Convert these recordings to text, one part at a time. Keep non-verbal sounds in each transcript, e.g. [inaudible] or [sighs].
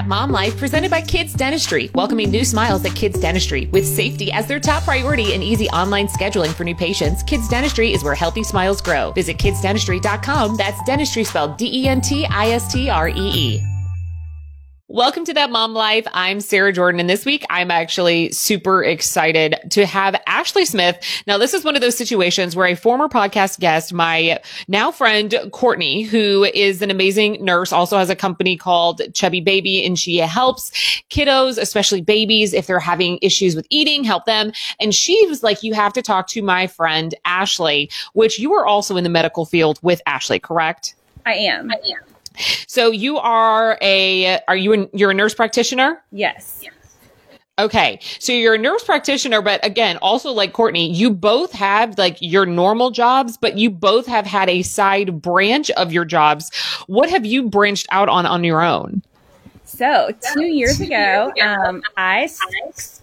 That Mom Life presented by Kids Dentistree, welcoming new smiles at Kids Dentistree. With safety as their top priority and easy online scheduling for new patients, Kids Dentistree is where healthy smiles grow. Visit kidsdentistree.com. That's dentistry spelled D E N T I S T R E E. Welcome to That Mom Life. I'm Sarah Jordan, and this week I'm actually super excited to have Ashley Smith. Now, this is one of those situations where a former podcast guest, my now friend Courtney, who is an amazing nurse, also has a company called Chubby Baby, and she helps kiddos, especially babies, if they're having issues with eating, help them. And she was like, You have to talk to my friend Ashley, which you are also in the medical field with Ashley, correct? I am. I am. So you are a are you a, you're a nurse practitioner? Yes. Okay. So you're a nurse practitioner, but again, also like Courtney, you both have like your normal jobs, but you both have had a side branch of your jobs. What have you branched out on on your own? So two years ago, um, I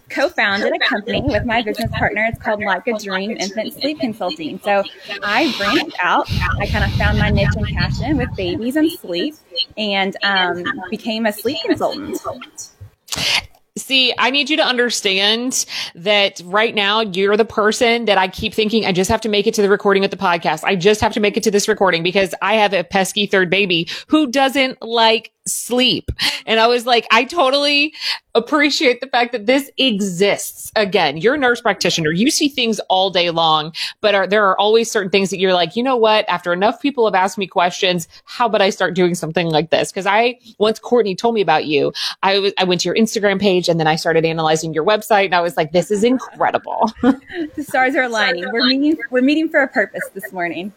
co-founded a company with my business partner. It's called Like a Dream Infant Sleep Consulting. So I branched out. I kind of found my niche and passion with babies and sleep, and um, became a sleep consultant. See, I need you to understand that right now you're the person that I keep thinking I just have to make it to the recording of the podcast. I just have to make it to this recording because I have a pesky third baby who doesn't like sleep. And I was like, I totally appreciate the fact that this exists. Again, you're a nurse practitioner. You see things all day long, but are, there are always certain things that you're like, you know what? After enough people have asked me questions, how about I start doing something like this? Cause I, once Courtney told me about you, I was, I went to your Instagram page and then I started analyzing your website and I was like, this is incredible. [laughs] the stars are aligning. We're meeting, we're meeting for a purpose this morning.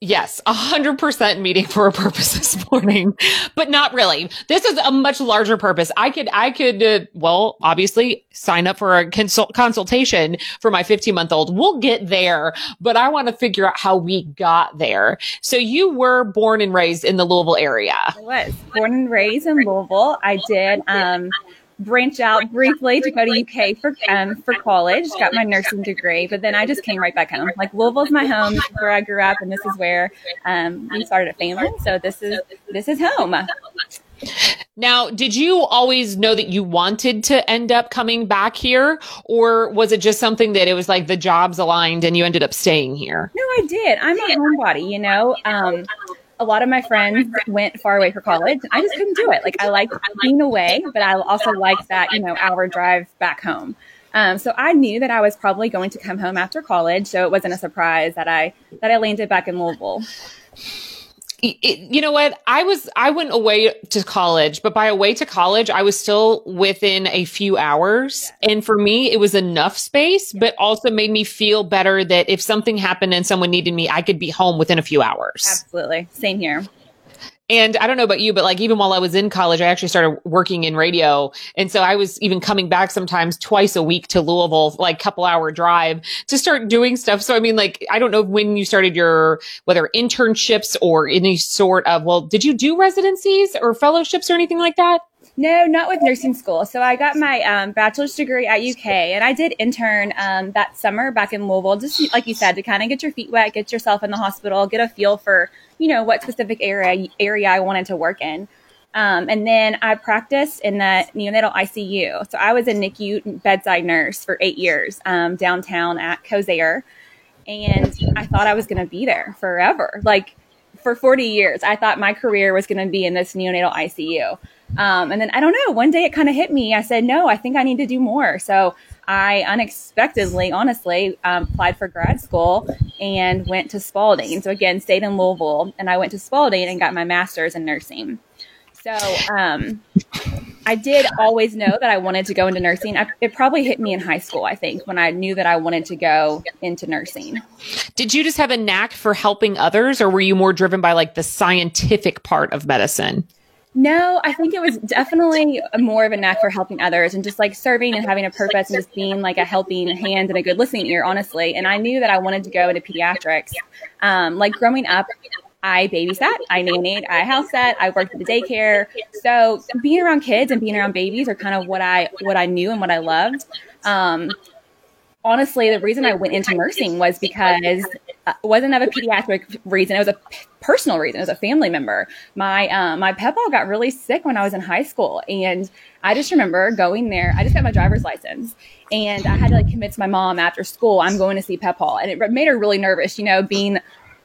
Yes, a hundred percent meeting for a purpose [laughs] this morning, but not really. This is a much larger purpose. I could, I could, uh, well, obviously sign up for a consult consultation for my 15 month old. We'll get there, but I want to figure out how we got there. So you were born and raised in the Louisville area. I was born and raised in Louisville. I did, um, branch out briefly to go to UK for um, for college, got my nursing degree, but then I just came right back home. Like Louisville's my home, where I grew up, and this is where um, we started a family. So this is this is home. Now, did you always know that you wanted to end up coming back here, or was it just something that it was like the jobs aligned and you ended up staying here? No, I did. I'm a homebody, you know. Um, a lot of my friends went far away for college. I just couldn't do it. Like I like being away, but I also like that, you know, hour drive back home. Um, so I knew that I was probably going to come home after college. So it wasn't a surprise that I, that I landed back in Louisville it, you know what? I was, I went away to college, but by away to college, I was still within a few hours. And for me, it was enough space, but also made me feel better that if something happened and someone needed me, I could be home within a few hours. Absolutely. Same here. And I don't know about you, but like even while I was in college, I actually started working in radio. And so I was even coming back sometimes twice a week to Louisville, like couple hour drive to start doing stuff. So I mean, like, I don't know when you started your, whether internships or any sort of, well, did you do residencies or fellowships or anything like that? No, not with nursing school. So I got my um, bachelor's degree at UK, and I did intern um, that summer back in Louisville, just like you said, to kind of get your feet wet, get yourself in the hospital, get a feel for you know what specific area area I wanted to work in. Um, and then I practiced in the neonatal ICU. So I was a NICU bedside nurse for eight years um, downtown at Kosair, and I thought I was going to be there forever, like for 40 years. I thought my career was going to be in this neonatal ICU. Um, and then I don't know, one day it kind of hit me. I said, no, I think I need to do more. So I unexpectedly, honestly, um, applied for grad school and went to Spalding. So again, stayed in Louisville and I went to Spalding and got my master's in nursing. So um, I did always know that I wanted to go into nursing. I, it probably hit me in high school, I think, when I knew that I wanted to go into nursing. Did you just have a knack for helping others or were you more driven by like the scientific part of medicine? No, I think it was definitely more of a knack for helping others and just like serving and having a purpose and just being like a helping hand and a good listening ear, honestly. And I knew that I wanted to go into pediatrics. Um, like growing up, I babysat, I nannied, I house sat, I worked at the daycare. So being around kids and being around babies are kind of what I what I knew and what I loved. Um, honestly, the reason I went into nursing was because uh, it wasn't of a pediatric reason. It was a personal reason, as a family member. My uh, my pet got really sick when I was in high school, and I just remember going there. I just got my driver's license, and I had to like convince my mom after school I'm going to see Paul, and it made her really nervous. You know, being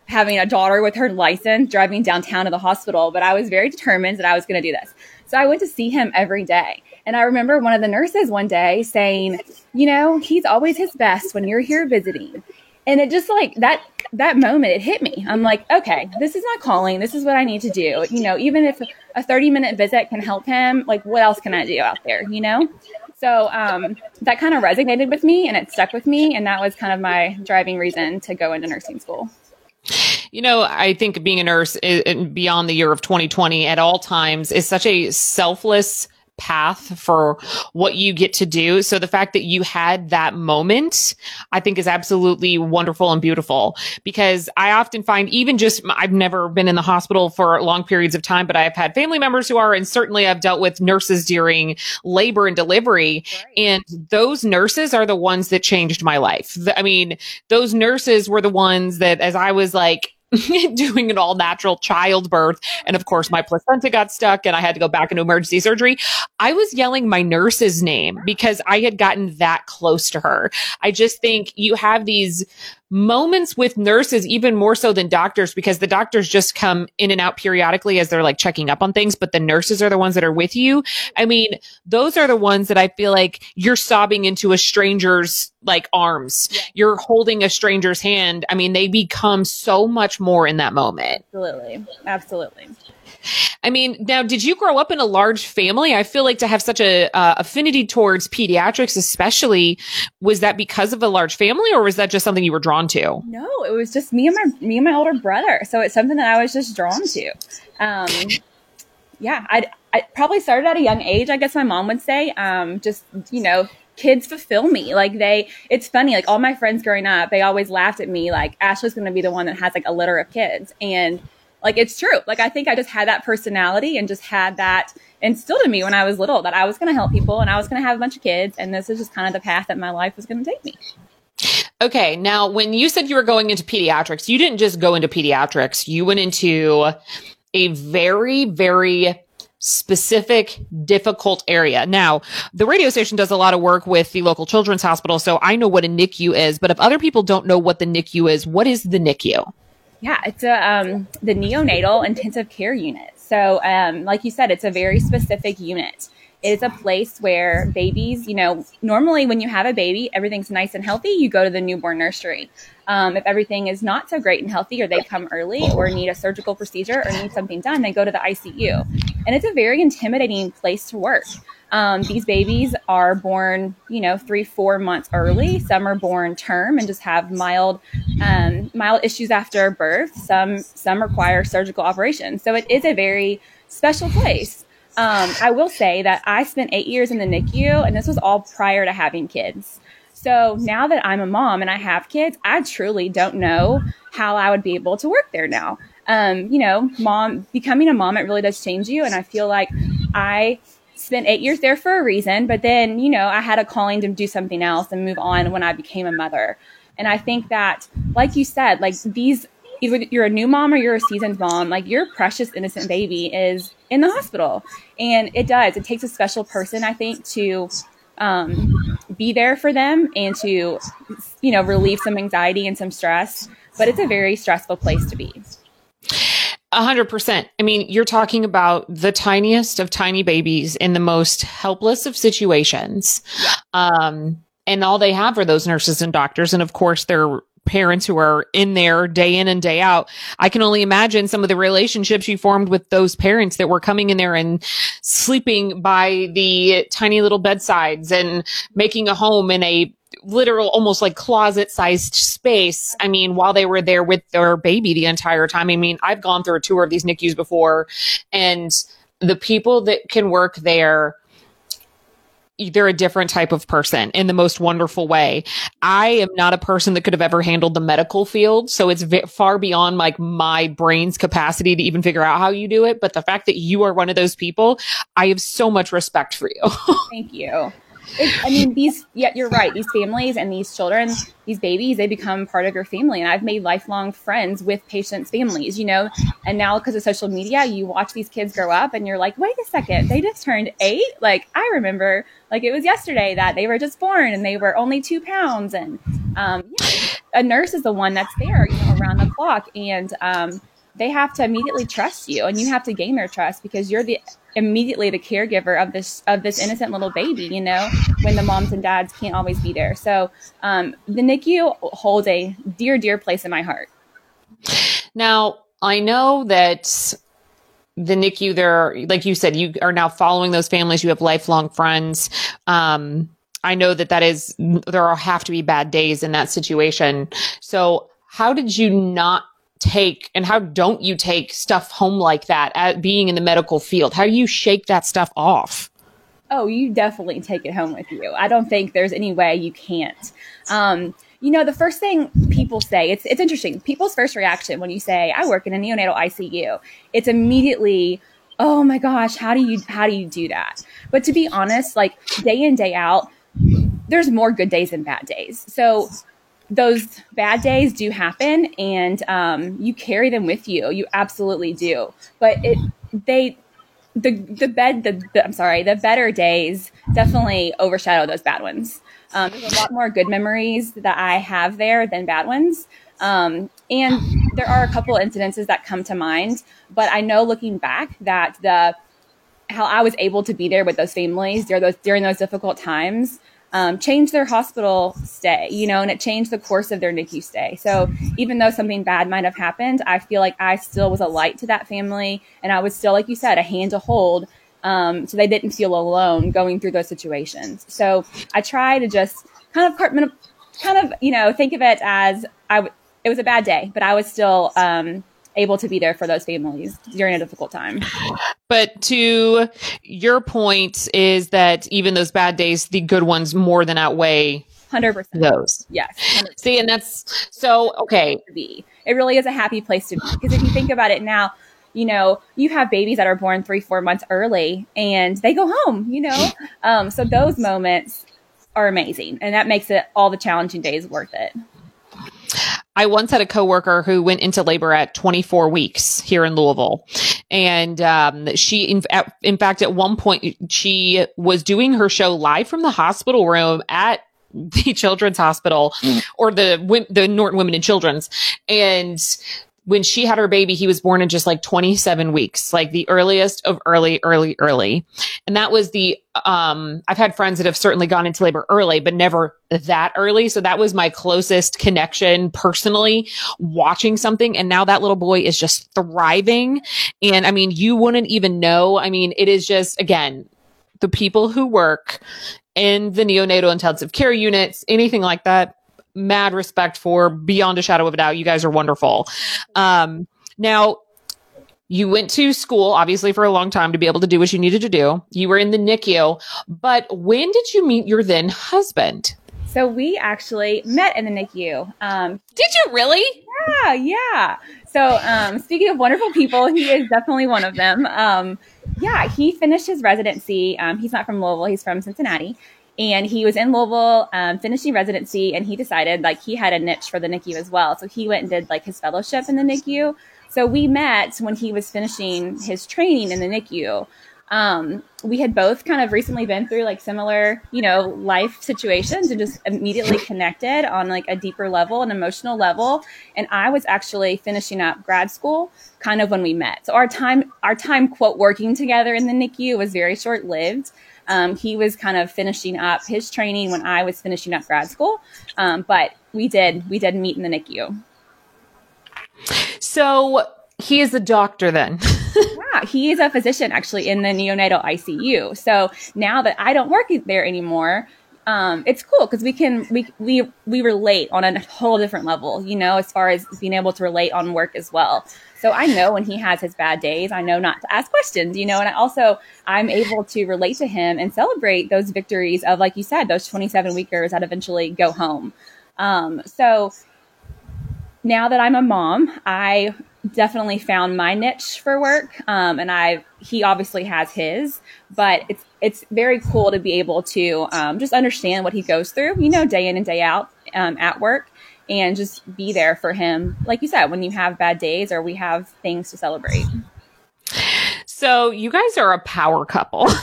having a daughter with her license driving downtown to the hospital, but I was very determined that I was going to do this. So I went to see him every day. And I remember one of the nurses one day saying, you know, he's always his best when you're here visiting. And it just like that that moment it hit me. I'm like, okay, this is my calling. This is what I need to do. You know, even if a 30 minute visit can help him, like what else can I do out there, you know? So um, that kind of resonated with me and it stuck with me. And that was kind of my driving reason to go into nursing school. You know, I think being a nurse beyond the year of 2020 at all times is such a selfless path for what you get to do. So the fact that you had that moment, I think is absolutely wonderful and beautiful because I often find even just, I've never been in the hospital for long periods of time, but I've had family members who are, and certainly I've dealt with nurses during labor and delivery. Right. And those nurses are the ones that changed my life. I mean, those nurses were the ones that as I was like, [laughs] doing an all natural childbirth. And of course, my placenta got stuck and I had to go back into emergency surgery. I was yelling my nurse's name because I had gotten that close to her. I just think you have these moments with nurses even more so than doctors because the doctors just come in and out periodically as they're like checking up on things but the nurses are the ones that are with you. I mean those are the ones that i feel like you're sobbing into a stranger's like arms. Yeah. you're holding a stranger's hand. I mean they become so much more in that moment. Absolutely. Absolutely I mean, now, did you grow up in a large family? I feel like to have such a uh, affinity towards pediatrics, especially, was that because of a large family, or was that just something you were drawn to? No, it was just me and my me and my older brother. So it's something that I was just drawn to. Um, yeah, I I probably started at a young age. I guess my mom would say, um, just you know, kids fulfill me. Like they, it's funny. Like all my friends growing up, they always laughed at me. Like Ashley's going to be the one that has like a litter of kids, and like it's true. Like I think I just had that personality and just had that instilled in me when I was little that I was going to help people and I was going to have a bunch of kids and this is just kind of the path that my life was going to take me. Okay, now when you said you were going into pediatrics, you didn't just go into pediatrics. You went into a very very specific, difficult area. Now, the radio station does a lot of work with the local children's hospital, so I know what a NICU is, but if other people don't know what the NICU is, what is the NICU? Yeah, it's a um, the neonatal intensive care unit. So, um, like you said, it's a very specific unit. Is a place where babies, you know, normally when you have a baby, everything's nice and healthy. You go to the newborn nursery. Um, if everything is not so great and healthy, or they come early, or need a surgical procedure, or need something done, they go to the ICU. And it's a very intimidating place to work. Um, these babies are born, you know, three, four months early. Some are born term and just have mild, um, mild issues after birth. Some, some require surgical operations. So it is a very special place. Um, I will say that I spent eight years in the NICU, and this was all prior to having kids. So now that I'm a mom and I have kids, I truly don't know how I would be able to work there now. Um, you know, mom, becoming a mom, it really does change you. And I feel like I spent eight years there for a reason, but then, you know, I had a calling to do something else and move on when I became a mother. And I think that, like you said, like these, either you're a new mom or you're a seasoned mom, like your precious innocent baby is in the hospital. And it does, it takes a special person, I think, to um, be there for them and to, you know, relieve some anxiety and some stress. But it's a very stressful place to be. A hundred percent. I mean, you're talking about the tiniest of tiny babies in the most helpless of situations. Um, and all they have are those nurses and doctors. And of course, their parents who are in there day in and day out. I can only imagine some of the relationships you formed with those parents that were coming in there and sleeping by the tiny little bedsides and making a home in a literal almost like closet sized space. I mean, while they were there with their baby the entire time. I mean, I've gone through a tour of these NICUs before and the people that can work there they're a different type of person in the most wonderful way. I am not a person that could have ever handled the medical field. So it's v- far beyond like my brain's capacity to even figure out how you do it. But the fact that you are one of those people, I have so much respect for you. [laughs] Thank you. I mean, these, yeah, you're right. These families and these children, these babies, they become part of your family. And I've made lifelong friends with patients' families, you know, and now because of social media, you watch these kids grow up and you're like, wait a second, they just turned eight. Like I remember like it was yesterday that they were just born and they were only two pounds. And, um, yeah, a nurse is the one that's there, you know, around the clock. And, um, they have to immediately trust you and you have to gain their trust because you're the immediately the caregiver of this of this innocent little baby you know when the moms and dads can't always be there so um, the nicu holds a dear dear place in my heart now i know that the NICU, there, like you said, you are now following those families. You have lifelong friends. Um, I know that that is there have to be bad days in that situation. So, how did you not take and how don't you take stuff home like that at being in the medical field? How do you shake that stuff off? Oh, you definitely take it home with you. I don't think there's any way you can't. Um, you know, the first thing people say, it's, it's interesting. People's first reaction when you say, I work in a neonatal ICU, it's immediately, oh my gosh, how do you, how do you do that? But to be honest, like day in, day out, there's more good days than bad days. So those bad days do happen and um, you carry them with you. You absolutely do. But it, they, the, the bed, the, the, I'm sorry, the better days definitely overshadow those bad ones. Um, there's a lot more good memories that I have there than bad ones. Um, and there are a couple incidences that come to mind, but I know looking back that the, how I was able to be there with those families during those, during those difficult times um, changed their hospital stay, you know, and it changed the course of their NICU stay. So even though something bad might have happened, I feel like I still was a light to that family. And I was still, like you said, a hand to hold. Um, so they didn't feel alone going through those situations. So I try to just kind of kind of, you know, think of it as I, w- it was a bad day, but I was still, um, able to be there for those families during a difficult time. But to your point is that even those bad days, the good ones more than outweigh 100% those. Yes. 100%. See, and that's so okay. It really is a happy place to be because if you think about it now, you know, you have babies that are born three, four months early and they go home, you know? Um, so those moments are amazing and that makes it all the challenging days worth it. I once had a coworker who went into labor at 24 weeks here in Louisville. And um, she, in, at, in fact, at one point, she was doing her show live from the hospital room at the [laughs] children's hospital or the the Norton Women and Children's and when she had her baby, he was born in just like 27 weeks, like the earliest of early, early, early. And that was the, um, I've had friends that have certainly gone into labor early, but never that early. So that was my closest connection personally watching something. And now that little boy is just thriving. And I mean, you wouldn't even know. I mean, it is just, again, the people who work in the neonatal intensive care units, anything like that, mad respect for beyond a shadow of a doubt. You guys are wonderful. Um, now, you went to school, obviously, for a long time to be able to do what you needed to do. You were in the NICU, but when did you meet your then husband? So we actually met in the NICU. Um, did you really? Yeah, yeah. So um, speaking of wonderful people, he is definitely one of them. Um, yeah, he finished his residency. Um, he's not from Louisville; he's from Cincinnati, and he was in Louisville, um, finishing residency, and he decided like he had a niche for the NICU as well. So he went and did like his fellowship in the NICU. So we met when he was finishing his training in the NICU. Um, we had both kind of recently been through like similar, you know, life situations and just immediately connected on like a deeper level, an emotional level. And I was actually finishing up grad school kind of when we met. So our time, our time quote working together in the NICU was very short lived. Um, he was kind of finishing up his training when I was finishing up grad school, um, but we did we did meet in the NICU. So he is a doctor then. [laughs] yeah, he is a physician actually in the neonatal ICU. So now that I don't work there anymore, um, it's cool because we can we we we relate on a whole different level, you know, as far as being able to relate on work as well. So I know when he has his bad days, I know not to ask questions, you know, and I also I'm able to relate to him and celebrate those victories of, like you said, those 27 weekers that eventually go home. Um, so now that I'm a mom, I definitely found my niche for work. Um, and I, he obviously has his, but it's, it's very cool to be able to um, just understand what he goes through, you know, day in and day out um, at work and just be there for him. Like you said, when you have bad days or we have things to celebrate. So you guys are a power couple. [laughs]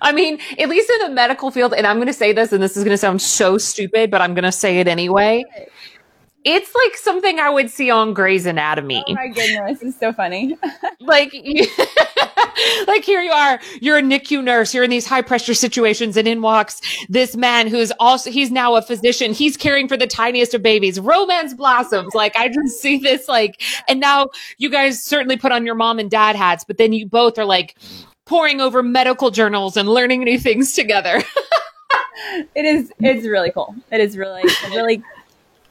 I mean, at least in the medical field, and I'm going to say this, and this is going to sound so stupid, but I'm going to say it anyway. It's like something I would see on Grey's Anatomy. Oh my goodness, it's so funny. [laughs] like, [laughs] like here you are, you're a NICU nurse, you're in these high pressure situations, and in walks this man who's also, he's now a physician. He's caring for the tiniest of babies. Romance blossoms. Like, I just see this, like, and now you guys certainly put on your mom and dad hats, but then you both are like, poring over medical journals and learning new things together. [laughs] it is it's really cool. It is really really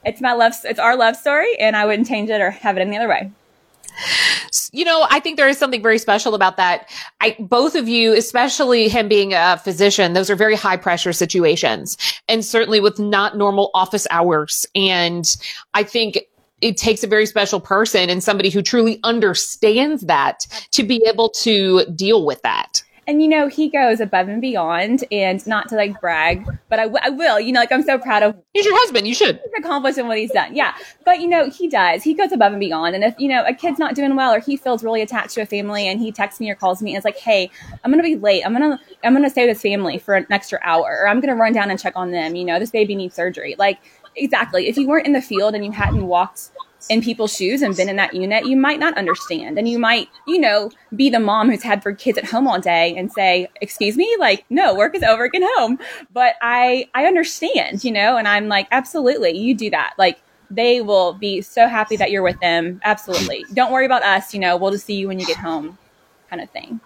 it's my love it's our love story and I wouldn't change it or have it any other way. You know, I think there is something very special about that. I, both of you, especially him being a physician, those are very high pressure situations and certainly with not normal office hours. And I think it takes a very special person and somebody who truly understands that to be able to deal with that. And you know, he goes above and beyond, and not to like brag, but I, w- I will. You know, like I'm so proud of. He's your husband. You should. He's accomplished in what he's done. Yeah, but you know, he does. He goes above and beyond. And if you know a kid's not doing well, or he feels really attached to a family, and he texts me or calls me, and it's like, "Hey, I'm gonna be late. I'm gonna I'm gonna stay with this family for an extra hour, or I'm gonna run down and check on them. You know, this baby needs surgery. Like, exactly. If you weren't in the field and you hadn't walked in people's shoes and been in that unit, you might not understand. And you might, you know, be the mom who's had for kids at home all day and say, excuse me, like, no, work is over, get home. But I, I understand, you know, and I'm like, absolutely, you do that. Like, they will be so happy that you're with them. Absolutely. Don't worry about us, you know, we'll just see you when you get home kind of thing.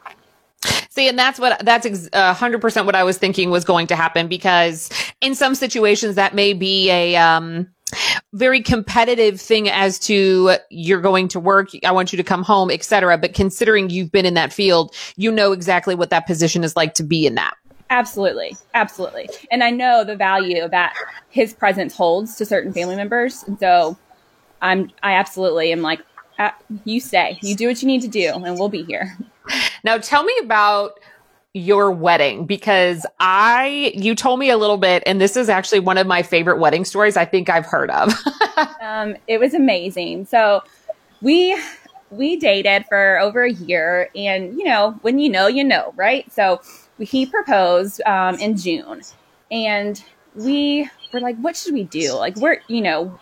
See, and that's what that's a hundred percent what I was thinking was going to happen because in some situations that may be a um very competitive thing as to you're going to work i want you to come home etc but considering you've been in that field you know exactly what that position is like to be in that. Absolutely. Absolutely. And i know the value that his presence holds to certain family members. And so i'm i absolutely am like uh, you stay. You do what you need to do and we'll be here. Now tell me about your wedding because I, you told me a little bit, and this is actually one of my favorite wedding stories I think I've heard of. [laughs] um, it was amazing. So we, we dated for over a year and you know, when you know, you know, right? So he proposed, um, in June and we were like, what should we do? Like we're, you know,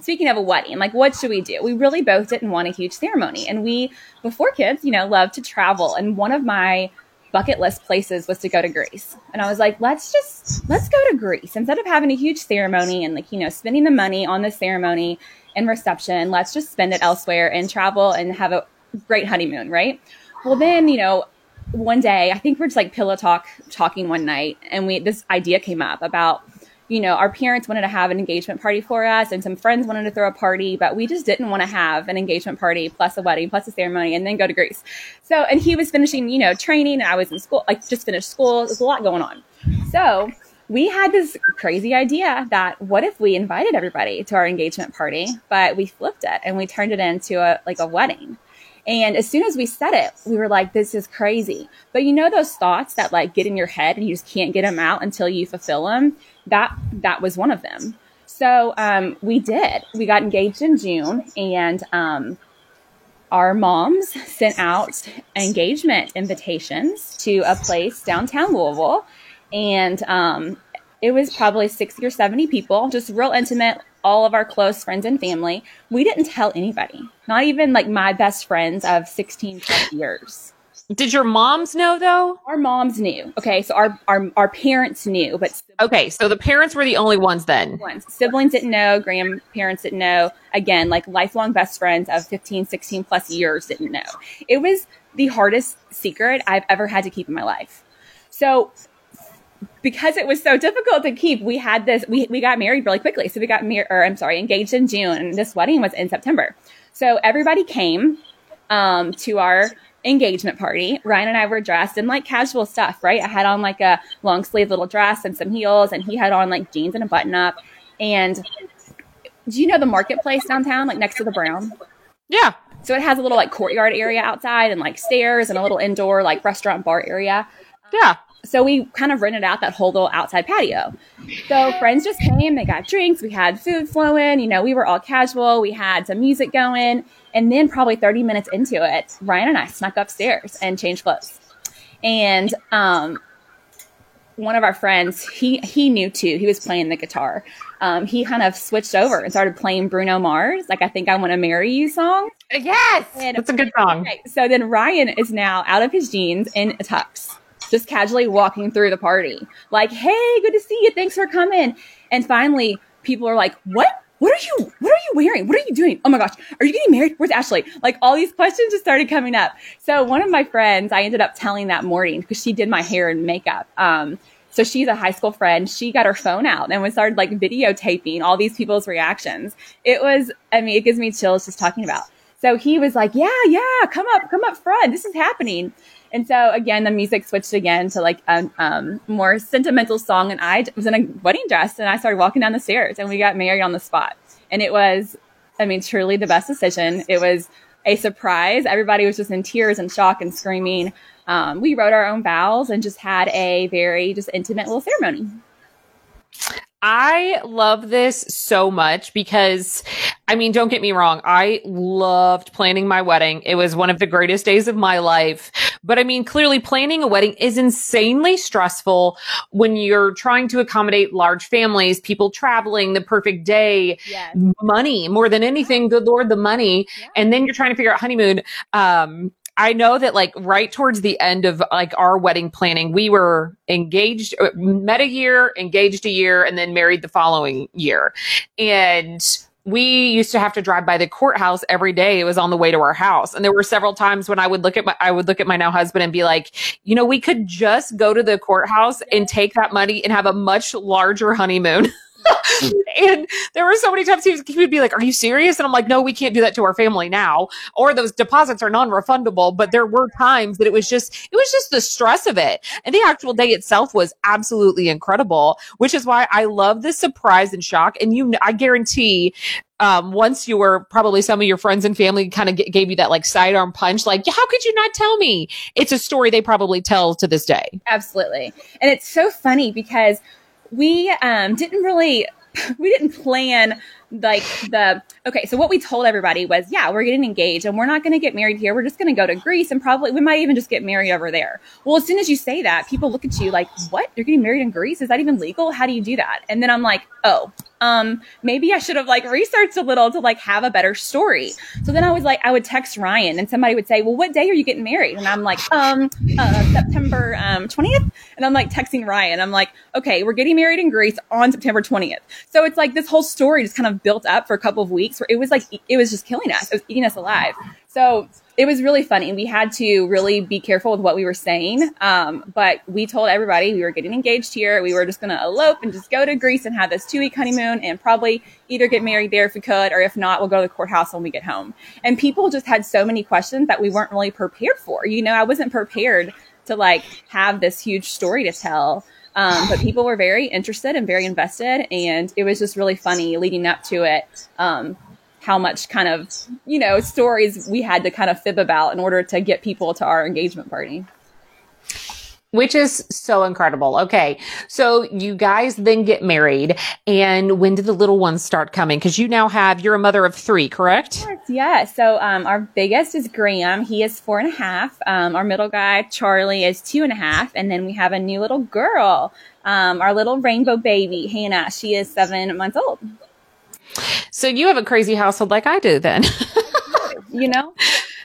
speaking of a wedding, like what should we do? We really both didn't want a huge ceremony. And we, before kids, you know, love to travel. And one of my bucket list places was to go to Greece. And I was like, let's just, let's go to Greece. Instead of having a huge ceremony and like, you know, spending the money on the ceremony and reception, let's just spend it elsewhere and travel and have a great honeymoon, right? Well, then, you know, one day, I think we're just like pillow talk talking one night and we, this idea came up about, you know, our parents wanted to have an engagement party for us and some friends wanted to throw a party, but we just didn't want to have an engagement party plus a wedding plus a ceremony and then go to Greece. So, and he was finishing, you know, training and I was in school, like just finished school. There's a lot going on. So we had this crazy idea that what if we invited everybody to our engagement party, but we flipped it and we turned it into a, like a wedding. And as soon as we said it, we were like, this is crazy. But you know, those thoughts that like get in your head and you just can't get them out until you fulfill them that that was one of them. So um, we did. We got engaged in June, and um, our moms sent out engagement invitations to a place downtown Louisville, and um, it was probably sixty or seventy people, just real intimate. All of our close friends and family. We didn't tell anybody, not even like my best friends of sixteen plus years. Did your moms know though? Our moms knew. Okay, so our our, our parents knew, but okay, so the parents were the only ones then. Ones. Siblings didn't know, grandparents didn't know. Again, like lifelong best friends of 15, 16 plus years didn't know. It was the hardest secret I've ever had to keep in my life. So because it was so difficult to keep, we had this, we, we got married really quickly. So we got married, or I'm sorry, engaged in June and this wedding was in September. So everybody came, um, to our engagement party. Ryan and I were dressed in like casual stuff, right? I had on like a long sleeve little dress and some heels, and he had on like jeans and a button up. And do you know the marketplace downtown, like next to the Brown? Yeah. So it has a little like courtyard area outside and like stairs and a little indoor like restaurant bar area. Yeah. So we kind of rented out that whole little outside patio. So friends just came, they got drinks, we had food flowing, you know, we were all casual, we had some music going. And then probably 30 minutes into it, Ryan and I snuck upstairs and changed clothes. And um, one of our friends, he he knew too. He was playing the guitar. Um, he kind of switched over and started playing Bruno Mars, like I think I want to marry you song. Yes, And- that's a good song. Okay, so then Ryan is now out of his jeans in a tux, just casually walking through the party, like, "Hey, good to see you. Thanks for coming." And finally, people are like, "What? What are you? What are you wearing? What are you doing? Oh my gosh, are you getting married? Where's Ashley?" Like all these questions just started coming up. So one of my friends, I ended up telling that morning because she did my hair and makeup. Um, so she's a high school friend. She got her phone out and we started like videotaping all these people's reactions. It was, I mean, it gives me chills just talking about. So he was like, yeah, yeah, come up, come up front. This is happening. And so again, the music switched again to like a um, more sentimental song. And I was in a wedding dress and I started walking down the stairs and we got married on the spot. And it was, I mean, truly the best decision. It was a surprise. Everybody was just in tears and shock and screaming. Um, we wrote our own vows and just had a very just intimate little ceremony. I love this so much because, I mean, don't get me wrong. I loved planning my wedding. It was one of the greatest days of my life. But I mean, clearly planning a wedding is insanely stressful when you're trying to accommodate large families, people traveling, the perfect day, Yes. money more than anything. Good Lord, the money. Yeah. And then you're trying to figure out honeymoon. Um, I know that like right towards the end of like our wedding planning, we were engaged, uh, met a year, engaged a year, and then married the following year. And we used to have to drive by the courthouse every day. It was on the way to our house. And there were several times when I would look at my, I would look at my now husband and be like, you know, we could just go to the courthouse and take that money and have a much larger honeymoon. [laughs] [laughs] and there were so many times he, was, he would be like, Are you serious? And I'm like, No, we can't do that to our family now. Or those deposits are non refundable. But there were times that it was just, it was just the stress of it. And the actual day itself was absolutely incredible, which is why I love the surprise and shock. And you, I guarantee um, once you were probably some of your friends and family kind of g- gave you that like sidearm punch, like, how could you not tell me? It's a story they probably tell to this day. Absolutely. And it's so funny because we um, didn't really [laughs] we didn't plan like the okay so what we told everybody was yeah we're getting engaged and we're not going to get married here. We're just going to go to greece and probably we might even just get married over there. Well as soon as you say that people look at you like what? You're getting married in greece? Is that even legal? How do you do that? And then i'm like oh um maybe i should have like researched a little to like have a better story. So then i was like i would text ryan and somebody would say well what day are you getting married? And i'm like um uh, september um 20th and i'm like texting ryan. I'm like okay we're getting married in greece on september 20th so it's like this whole story just kind of built up for a couple of weeks where it was like it was just killing us. It was eating us alive. So it was really funny. We had to really be careful with what we were saying. Um, but we told everybody we were getting engaged here. We were just going to elope and just go to Greece and have this two week honeymoon and probably either get married there if we could, or if not, we'll go to the courthouse when we get home. And people just had so many questions that we weren't really prepared for. You know, I wasn't prepared to like have this huge story to tell. Um, but people were very interested and very invested, and it was just really funny leading up to it. Um, how much kind of you know stories we had to kind of fib about in order to get people to our engagement party. Which is so incredible. Okay. So you guys then get married. And when did the little ones start coming? Because you now have, you're a mother of three, correct? Yeah. So um, our biggest is Graham. He is four and a half. Um, our middle guy Charlie is two and a half, and then we have a new little girl. Um, our little rainbow baby Hannah. She is seven months old. So you have a crazy household like I do then. [laughs] You know,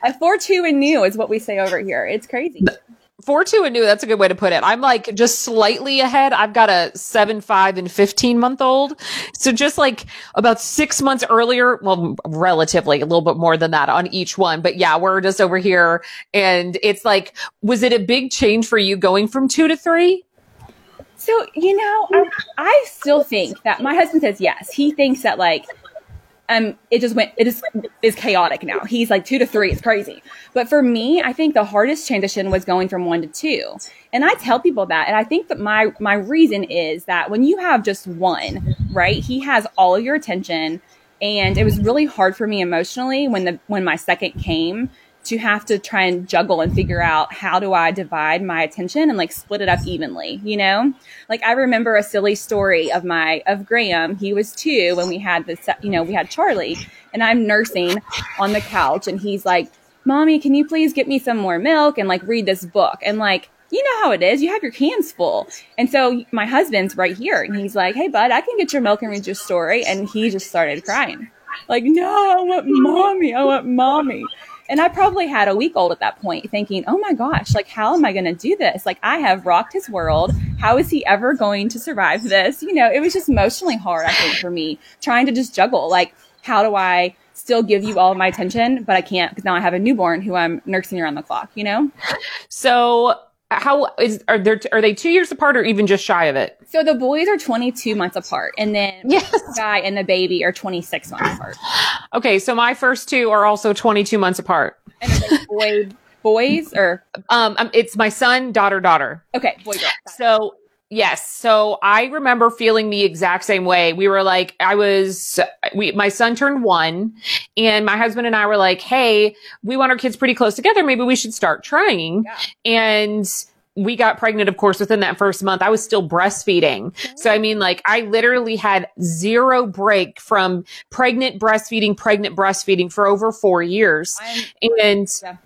a four two and new is what we say over here. It's crazy. Four, two, and new. That's a good way to put it. I'm like just slightly ahead. I've got a seven, five, and 15 month old. So just like about six months earlier, well, relatively a little bit more than that on each one. But yeah, we're just over here. And it's like, was it a big change for you going from two to three? So, you know, I, I still think that my husband says yes. He thinks that, like, um, it just went, it just is chaotic now. He's like two to three. It's crazy. But for me, I think the hardest transition was going from one to two. And I tell people that. And I think that my, my reason is that when you have just one, right, he has all of your attention. And it was really hard for me emotionally when the, when my second came to have to try and juggle and figure out how do I divide my attention and like split it up evenly, you know? Like I remember a silly story of my of Graham. He was 2 when we had this, you know, we had Charlie and I'm nursing on the couch and he's like, "Mommy, can you please get me some more milk and like read this book?" And like you know how it is. You have your hands full. And so my husband's right here and he's like, Hey, bud, I can get your milk and read your story. And he just started crying. Like, no, I want mommy. I want mommy. And I probably had a week old at that point thinking, oh my gosh, like, how am I going to do this? Like, I have rocked his world. How is he ever going to survive this? You know, it was just emotionally hard, I think, for me trying to just juggle. Like, how do I still give you all my attention, but I can't because now I have a newborn who I'm nursing around the clock, you know? So, how is are there are they two years apart or even just shy of it? So the boys are 22 months apart, and then yes. the guy and the baby are 26 months apart. Okay, so my first two are also 22 months apart. And boy, boys or um, um, it's my son, daughter, daughter. Okay, boy, girl. So Yes. So I remember feeling the exact same way. We were like, I was, we, my son turned one and my husband and I were like, Hey, we want our kids pretty close together. Maybe we should start trying. Yeah. And we got pregnant, of course, within that first month. I was still breastfeeding. So, I mean, like, I literally had zero break from pregnant breastfeeding, pregnant breastfeeding for over four years. I'm, and yeah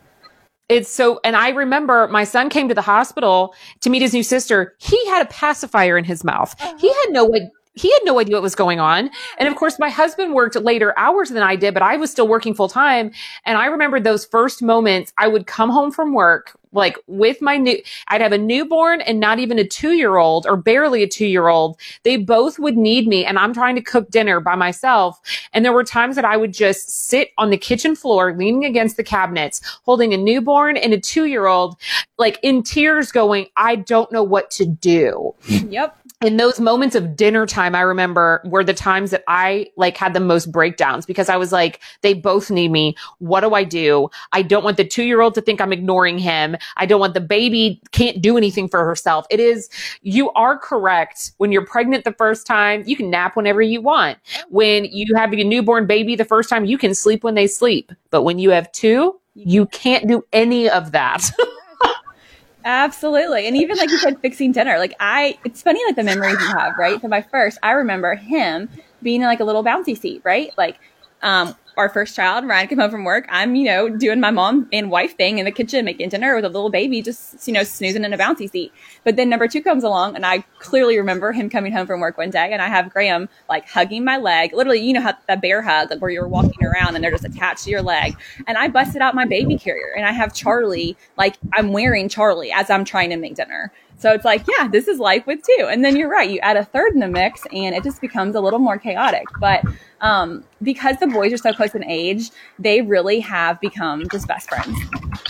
it's so, and I remember my son came to the hospital to meet his new sister. He had a pacifier in his mouth. He had no he had no idea what was going on. And of course, my husband worked later hours than I did, but I was still working full time. And I remember those first moments I would come home from work, like with my new, I'd have a newborn and not even a two year old or barely a two year old. They both would need me and I'm trying to cook dinner by myself. And there were times that I would just sit on the kitchen floor, leaning against the cabinets, holding a newborn and a two year old, like in tears going, I don't know what to do. Yep in those moments of dinner time, I remember were the times that I like had the most breakdowns because I was like, they both need me. What do I do? I don't want the two year old to think I'm ignoring him. I don't want the baby can't do anything for herself. It is, you are correct. When you're pregnant the first time, you can nap whenever you want. When you have a newborn baby the first time, you can sleep when they sleep. But when you have two, you can't do any of that. [laughs] Absolutely. And even like you said, fixing dinner. Like I, it's funny like the memories you have, right? So my first, I remember him being in like a little bouncy seat, right? Like, um, our first child, Ryan came home from work. I'm, you know, doing my mom and wife thing in the kitchen, making dinner with a little baby, just, you know, snoozing in a bouncy seat. But then number two comes along and I clearly remember him coming home from work one day and I have Graham like hugging my leg. Literally, you know how that bear hug, like where you're walking around and they're just attached to your leg. And I busted out my baby carrier and I have Charlie, like I'm wearing Charlie as I'm trying to make dinner. So it's like, yeah, this is life with two. And then you're right, you add a third in the mix and it just becomes a little more chaotic. But um, because the boys are so close in age, they really have become just best friends.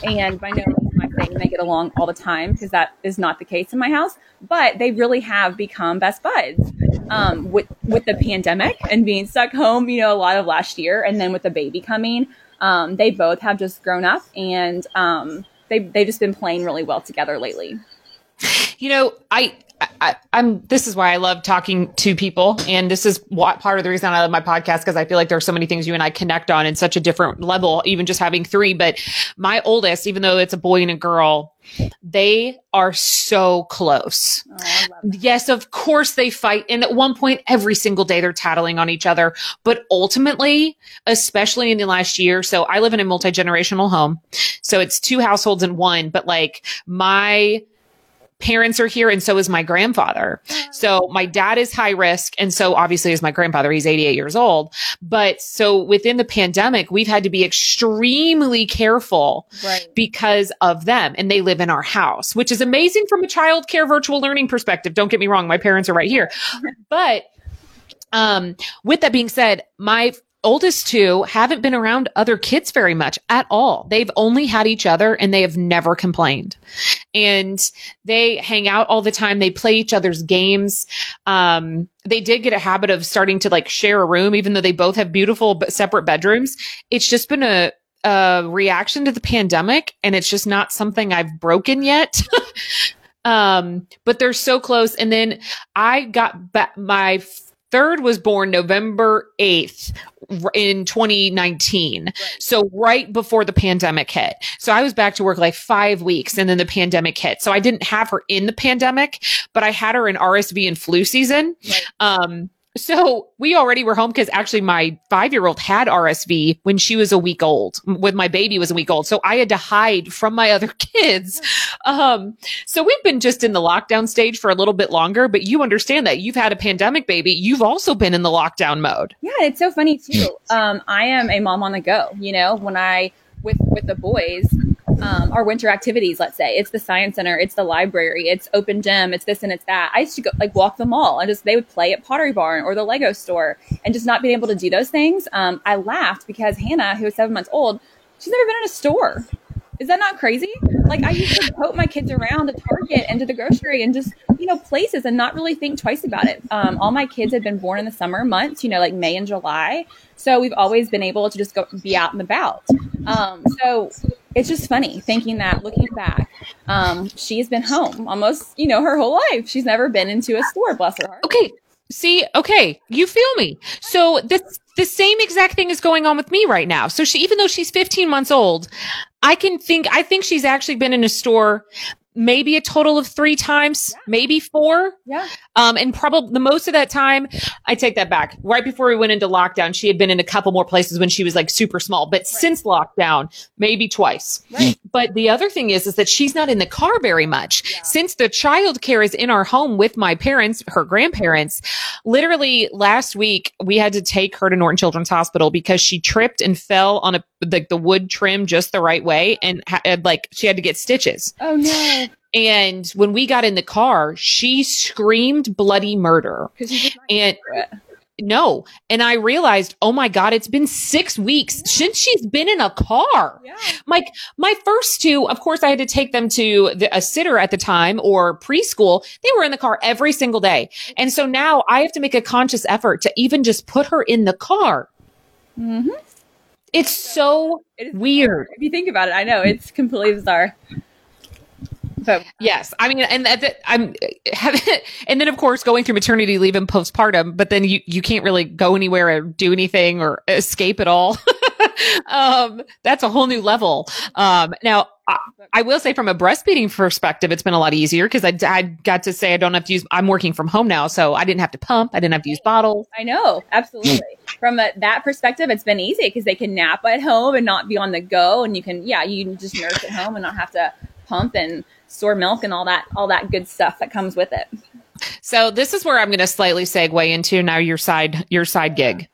And by no means am I saying they get along all the time because that is not the case in my house. But they really have become best buds. Um, with with the pandemic and being stuck home, you know, a lot of last year, and then with the baby coming, um, they both have just grown up and um, they they've just been playing really well together lately. You know, I, I, am this is why I love talking to people. And this is what part of the reason I love my podcast, because I feel like there are so many things you and I connect on in such a different level, even just having three. But my oldest, even though it's a boy and a girl, they are so close. Oh, yes, of course they fight. And at one point, every single day they're tattling on each other. But ultimately, especially in the last year, so I live in a multi generational home. So it's two households in one, but like my parents are here and so is my grandfather. So my dad is high risk. And so obviously is my grandfather. He's 88 years old. But so within the pandemic, we've had to be extremely careful right. because of them. And they live in our house, which is amazing from a child care virtual learning perspective. Don't get me wrong. My parents are right here. [laughs] But um, with that being said, my oldest two haven't been around other kids very much at all. They've only had each other and they have never complained. and they hang out all the time. They play each other's games. Um, they did get a habit of starting to like share a room, even though they both have beautiful but separate bedrooms. It's just been a, a reaction to the pandemic and it's just not something I've broken yet. [laughs] um, but they're so close. And then I got back my third was born November 8th in 2019. Right. So right before the pandemic hit. So I was back to work like five weeks and then the pandemic hit. So I didn't have her in the pandemic, but I had her in RSV and flu season. Right. Um, so we already were home because actually my five year old had RSV when she was a week old, when my baby was a week old. So I had to hide from my [laughs] other kids. Um, so we've been just in the lockdown stage for a little bit longer, but you understand that you've had a pandemic baby. You've also been in the lockdown mode. Yeah, it's so funny too. [laughs] Um, I am a mom on the go, you know, when I, with, with the boys, um, our winter activities, let's say it's the science center, it's the library, it's open gym, it's this and it's that. I used to go like walk the mall and just they would play at Pottery Barn or the Lego store and just not being able to do those things. Um, I laughed because Hannah, who was seven months old, she's never been in a store. Is that not crazy? Like I used to tote my kids around to Target and to the grocery and just you know places and not really think twice about it. Um, all my kids have been born in the summer months, you know, like May and July, so we've always been able to just go be out and about. Um, so it's just funny thinking that looking back, um, she's been home almost you know her whole life. She's never been into a store. Bless her heart. Okay, See, okay, you feel me. So this the same exact thing is going on with me right now. So she even though she's 15 months old, I can think I think she's actually been in a store maybe a total of three times, yeah. maybe four. Yeah. Um, and probably the most of that time, I take that back. Right before we went into lockdown, she had been in a couple more places when she was like super small, but right. since lockdown, maybe twice. Right. But the other thing is, is that she's not in the car very much. Yeah. Since the child care is in our home with my parents, her grandparents, literally last week, we had to take her to Norton Children's Hospital because she tripped and fell on a, like the, the wood trim just the right way and had like, she had to get stitches. Oh no. And when we got in the car, she screamed bloody murder. And no. And I realized, oh my God, it's been six weeks yeah. since she's been in a car. Yeah. Like my first two, of course, I had to take them to the, a sitter at the time or preschool. They were in the car every single day. And so now I have to make a conscious effort to even just put her in the car. Mm-hmm. It's so it weird. If you think about it, I know it's completely bizarre. Yes, I mean, and that, I'm, [laughs] and then of course going through maternity leave and postpartum, but then you you can't really go anywhere or do anything or escape at all. [laughs] um, that's a whole new level. Um, now I, I, will say from a breastfeeding perspective, it's been a lot easier because I, I got to say I don't have to use. I'm working from home now, so I didn't have to pump. I didn't have to use bottles. I know, absolutely. from a, that perspective, it's been easy because they can nap at home and not be on the go, and you can, yeah, you can just nurse at home and not have to pump and store milk and all that all that good stuff that comes with it. So this is where I'm going to slightly segue into now your side your side gig.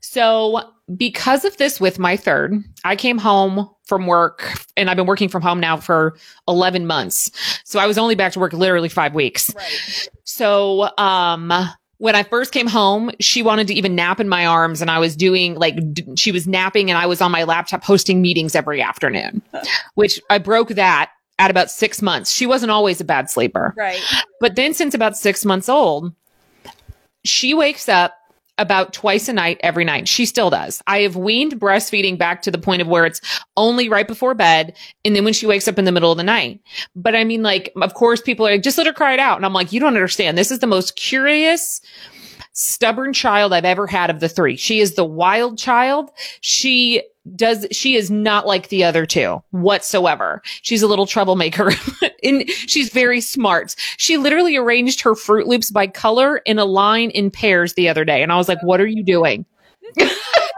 So because of this with my third, I came home from work and I've been working from home now for 11 months. So I was only back to work literally 5 weeks. Right. So um when I first came home, she wanted to even nap in my arms and I was doing like, d- she was napping and I was on my laptop hosting meetings every afternoon, which I broke that at about six months. She wasn't always a bad sleeper. Right. But then since about six months old, she wakes up about twice a night every night. She still does. I have weaned breastfeeding back to the point of where it's only right before bed and then when she wakes up in the middle of the night. But I mean, like, of course, people are like, just let her cry it out. And I'm like, you don't understand. This is the most curious, stubborn child I've ever had of the three. She is the wild child. She does she is not like the other two whatsoever. She's a little troublemaker [laughs] and she's very smart. She literally arranged her Froot Loops by color in a line in pairs the other day and I was like, "What are you doing?" my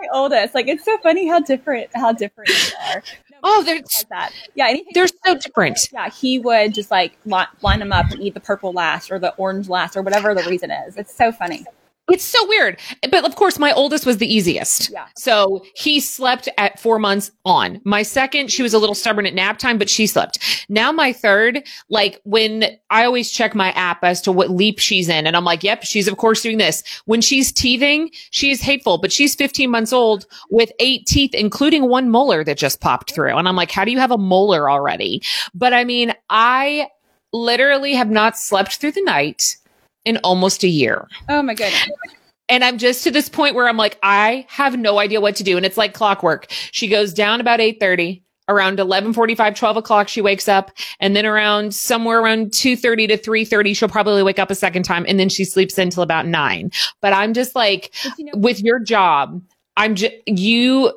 [laughs] oldest. Like it's so funny how different how different they are. [laughs] oh, they're like that. Yeah, they're so different. Yeah, he would just like line them up and eat the purple last or the orange last or whatever the reason is. It's so funny. It's so weird. But of course, my oldest was the easiest. Yeah. So he slept at four months on. My second, she was a little stubborn at nap time, but she slept. Now my third, like when I always check my app as to what leap she's in. And I'm like, yep, she's of course doing this. When she's teething, she is hateful, but she's 15 months old with eight teeth, including one molar that just popped through. And I'm like, how do you have a molar already? But I mean, I literally have not slept through the night in almost a year. Oh my goodness. And I'm just to this point where I'm like, I have no idea what to do. And it's like clockwork. She goes down about 830. Around 1145, 12 o'clock, she wakes up. And then around somewhere around 230 to 330, she'll probably wake up a second time. And then she sleeps until about nine. But I'm just like, you know- with your job, I'm just, you,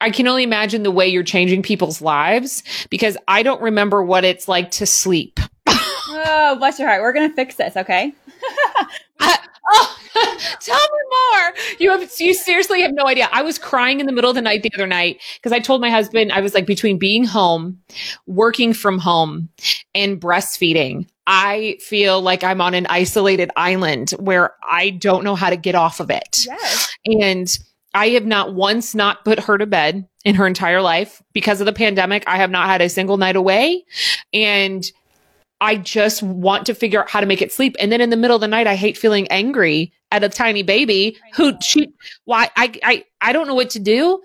I can only imagine the way you're changing people's lives because I don't remember what it's like to sleep. [laughs] oh, bless your heart. We're going to fix this, okay? [laughs] I, oh, [laughs] tell me more. You have you seriously have no idea. I was crying in the middle of the night the other night because I told my husband I was like between being home, working from home, and breastfeeding. I feel like I'm on an isolated island where I don't know how to get off of it. Yes. And I have not once not put her to bed in her entire life because of the pandemic. I have not had a single night away. And I just want to figure out how to make it sleep. And then in the middle of the night, I hate feeling angry at a tiny baby who she, why I, I, I don't know what to do.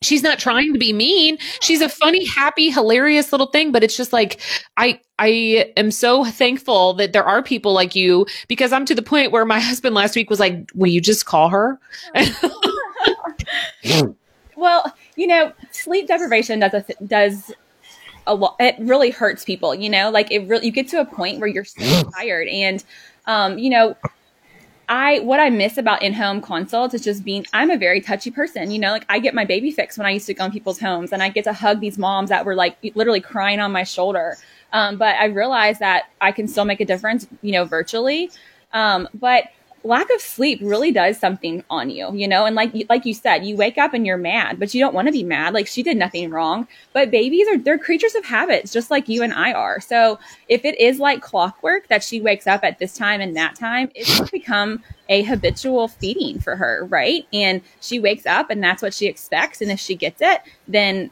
She's not trying to be mean. She's a funny, happy, hilarious little thing, but it's just like, I, I am so thankful that there are people like you because I'm to the point where my husband last week was like, will you just call her? [laughs] well, you know, sleep deprivation does a th- does a lot. It really hurts people. You know, like it really. You get to a point where you're so tired, and um, you know, I what I miss about in-home consults is just being I'm a very touchy person, you know, like I get my baby fix when I used to go in people's homes and I get to hug these moms that were like literally crying on my shoulder. Um, but I realized that I can still make a difference, you know, virtually. Um, but lack of sleep really does something on you, you know, and like like you said, you wake up and you're mad, but you don't want to be mad. Like she did nothing wrong. But babies are they're creatures of habits, just like you and I are. So if it is like clockwork that she wakes up at this time and that time, it's become a habitual feeding for her, right? And she wakes up and that's what she expects. And if she gets it, then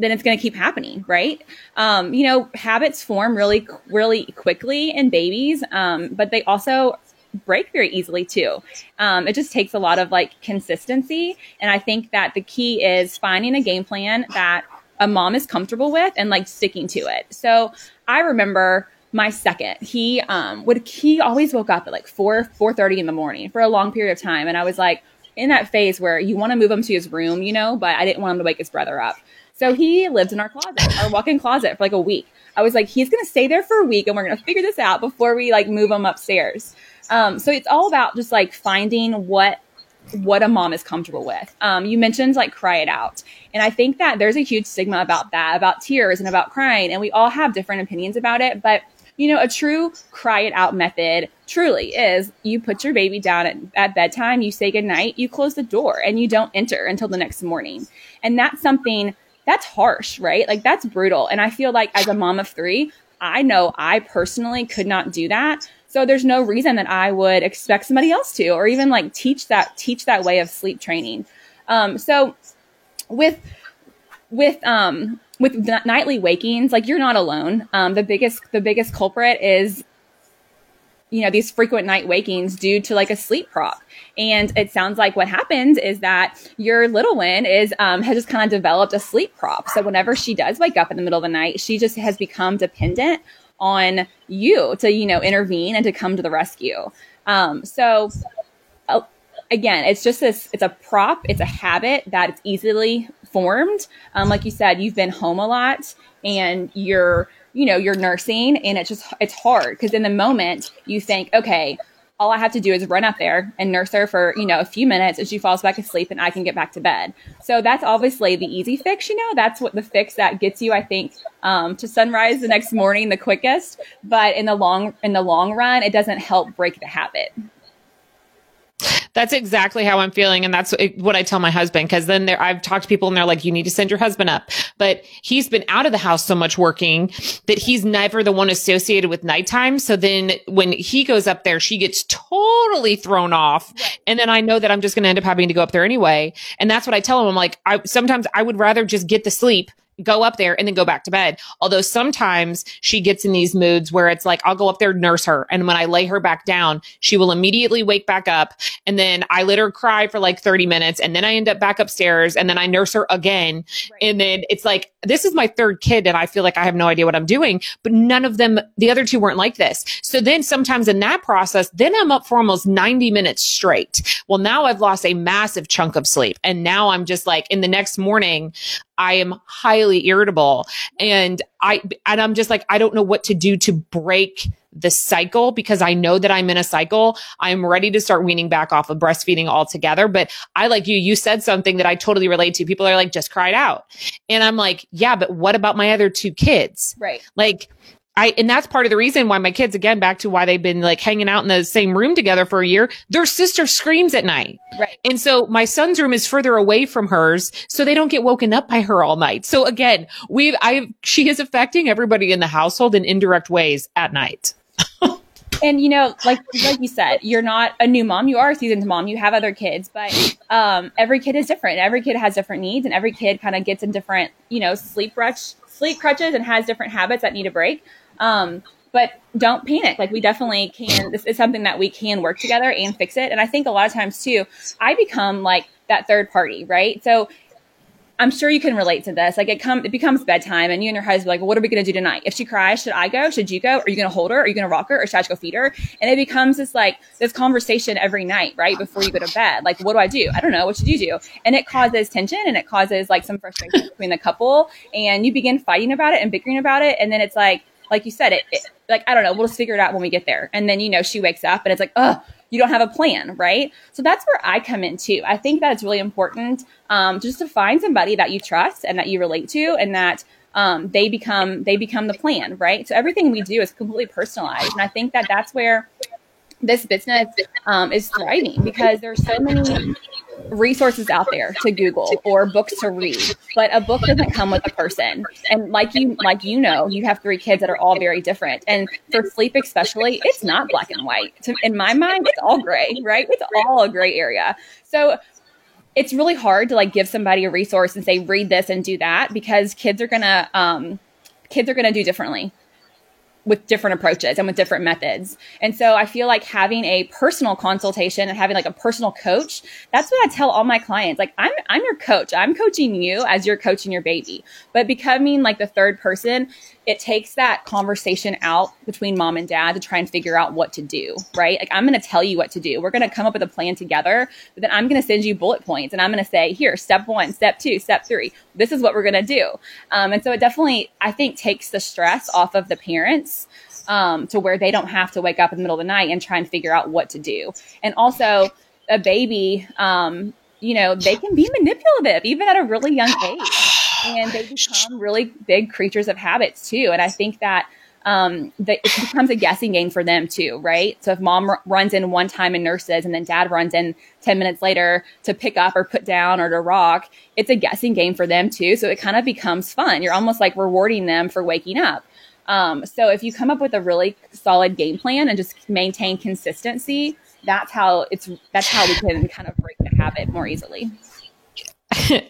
then it's going to keep happening, right? Um, you know, habits form really, really quickly in babies, um, but they also break very easily too. Um, it just takes a lot of like consistency. And I think that the key is finding a game plan that a mom is comfortable with and like sticking to it. So I remember my second, he um, would he always woke up at like four four thirty in the morning for a long period of time, and I was like in that phase where you want to move him to his room, you know, but I didn't want him to wake his brother up. So he lived in our closet, our walk-in closet for like a week. I was like, he's gonna stay there for a week, and we're gonna figure this out before we like move him upstairs. Um, so it's all about just like finding what what a mom is comfortable with. Um, you mentioned like cry it out. And I think that there's a huge stigma about that, about tears and about crying. And we all have different opinions about it. But, you know, a true cry it out method truly is you put your baby down at, at bedtime, you say goodnight, you close the door, and you don't enter until the next morning. And that's something that's harsh, right? Like that's brutal. And I feel like as a mom of three, I know I personally could not do that. So there's no reason that I would expect somebody else to, or even like teach that teach that way of sleep training. Um, so with with um with nightly wakings, like you're not alone. Um, the biggest the biggest culprit is you know these frequent night wakings due to like a sleep prop and it sounds like what happens is that your little one is um, has just kind of developed a sleep prop so whenever she does wake up in the middle of the night she just has become dependent on you to you know intervene and to come to the rescue. Um, so uh, again it's just this it's a prop it's a habit that it's easily formed. Um, like you said you've been home a lot and you're you know you're nursing and it's just it's hard because in the moment you think okay all I have to do is run up there and nurse her for, you know, a few minutes and she falls back asleep and I can get back to bed. So that's obviously the easy fix, you know, that's what the fix that gets you, I think, um, to sunrise the next morning the quickest. But in the long, in the long run, it doesn't help break the habit. That's exactly how I'm feeling. And that's what I tell my husband. Cause then there, I've talked to people and they're like, you need to send your husband up. But he's been out of the house so much working that he's never the one associated with nighttime. So then when he goes up there, she gets totally thrown off. And then I know that I'm just going to end up having to go up there anyway. And that's what I tell him. I'm like, I sometimes I would rather just get the sleep go up there and then go back to bed. Although sometimes she gets in these moods where it's like, I'll go up there, nurse her. And when I lay her back down, she will immediately wake back up. And then I let her cry for like 30 minutes. And then I end up back upstairs and then I nurse her again. Right. And then it's like, this is my third kid and I feel like I have no idea what I'm doing, but none of them, the other two weren't like this. So then sometimes in that process, then I'm up for almost 90 minutes straight. Well, now I've lost a massive chunk of sleep. And now I'm just like in the next morning, I am highly irritable and I, and I'm just like, I don't know what to do to break the cycle because I know that I'm in a cycle. I'm ready to start weaning back off of breastfeeding altogether. But I like you, you said something that I totally relate to. People are like, just cried out. And I'm like, yeah, but what about my other two kids? Right. Like, I, and that's part of the reason why my kids, again, back to why they've been like hanging out in the same room together for a year. Their sister screams at night. Right. And so my son's room is further away from hers. So they don't get woken up by her all night. So again, we've, I, she is affecting everybody in the household in indirect ways at night. And you know, like like you said, you're not a new mom. You are a seasoned mom. You have other kids, but um, every kid is different. Every kid has different needs, and every kid kind of gets in different, you know, sleep rush, sleep crutches, and has different habits that need a break. Um, but don't panic. Like we definitely can. This is something that we can work together and fix it. And I think a lot of times too, I become like that third party, right? So I'm sure you can relate to this. Like it come, it becomes bedtime, and you and your husband like, well, what are we to do tonight? If she cries, should I go? Should you go? Are you to hold her? Are you to rock her? Or should I go feed her? And it becomes this like this conversation every night, right before you go to bed. Like, what do I do? I don't know. What should you do? And it causes tension, and it causes like some frustration between the couple, and you begin fighting about it and bickering about it, and then it's like like you said, it, it, like I don't know, we'll just figure it out when we get there. And then you know she wakes up and it's like, oh, you don't have a plan, right? So that's where I come in too. I think that it's really important um, just to find somebody that you trust and that you relate to, and that um, they become they become the plan, right? So everything we do is completely personalized, and I think that that's where this business um, is thriving because there's so many resources out there to Google or books to read, but a book doesn't come with a person. And like you, like you know, you have three kids that are all very different. And for sleep, especially, it's not black and white. In my mind, it's all gray, right? It's all a gray area. So it's really hard to like give somebody a resource and say read this and do that because kids are gonna um, kids are gonna do differently with different approaches and with different methods. And so I feel like having a personal consultation and having like a personal coach, that's what I tell all my clients. Like I'm I'm your coach. I'm coaching you as you're coaching your baby. But becoming like the third person, it takes that conversation out between mom and dad to try and figure out what to do, right? Like I'm going to tell you what to do. We're going to come up with a plan together, but then I'm going to send you bullet points and I'm going to say, here, step one, step two, step three. This is what we're going to do. Um, and so it definitely, I think, takes the stress off of the parents um, to where they don't have to wake up in the middle of the night and try and figure out what to do. And also, a baby, um, you know, they can be manipulative even at a really young age and they become really big creatures of habits too. And I think that um, it becomes a guessing game for them too, right? So if mom r- runs in one time and nurses, and then dad runs in ten minutes later to pick up or put down or to rock, it's a guessing game for them too. So it kind of becomes fun. You're almost like rewarding them for waking up. Um, so if you come up with a really solid game plan and just maintain consistency, that's how it's that's how we can kind of break the habit more easily. [laughs]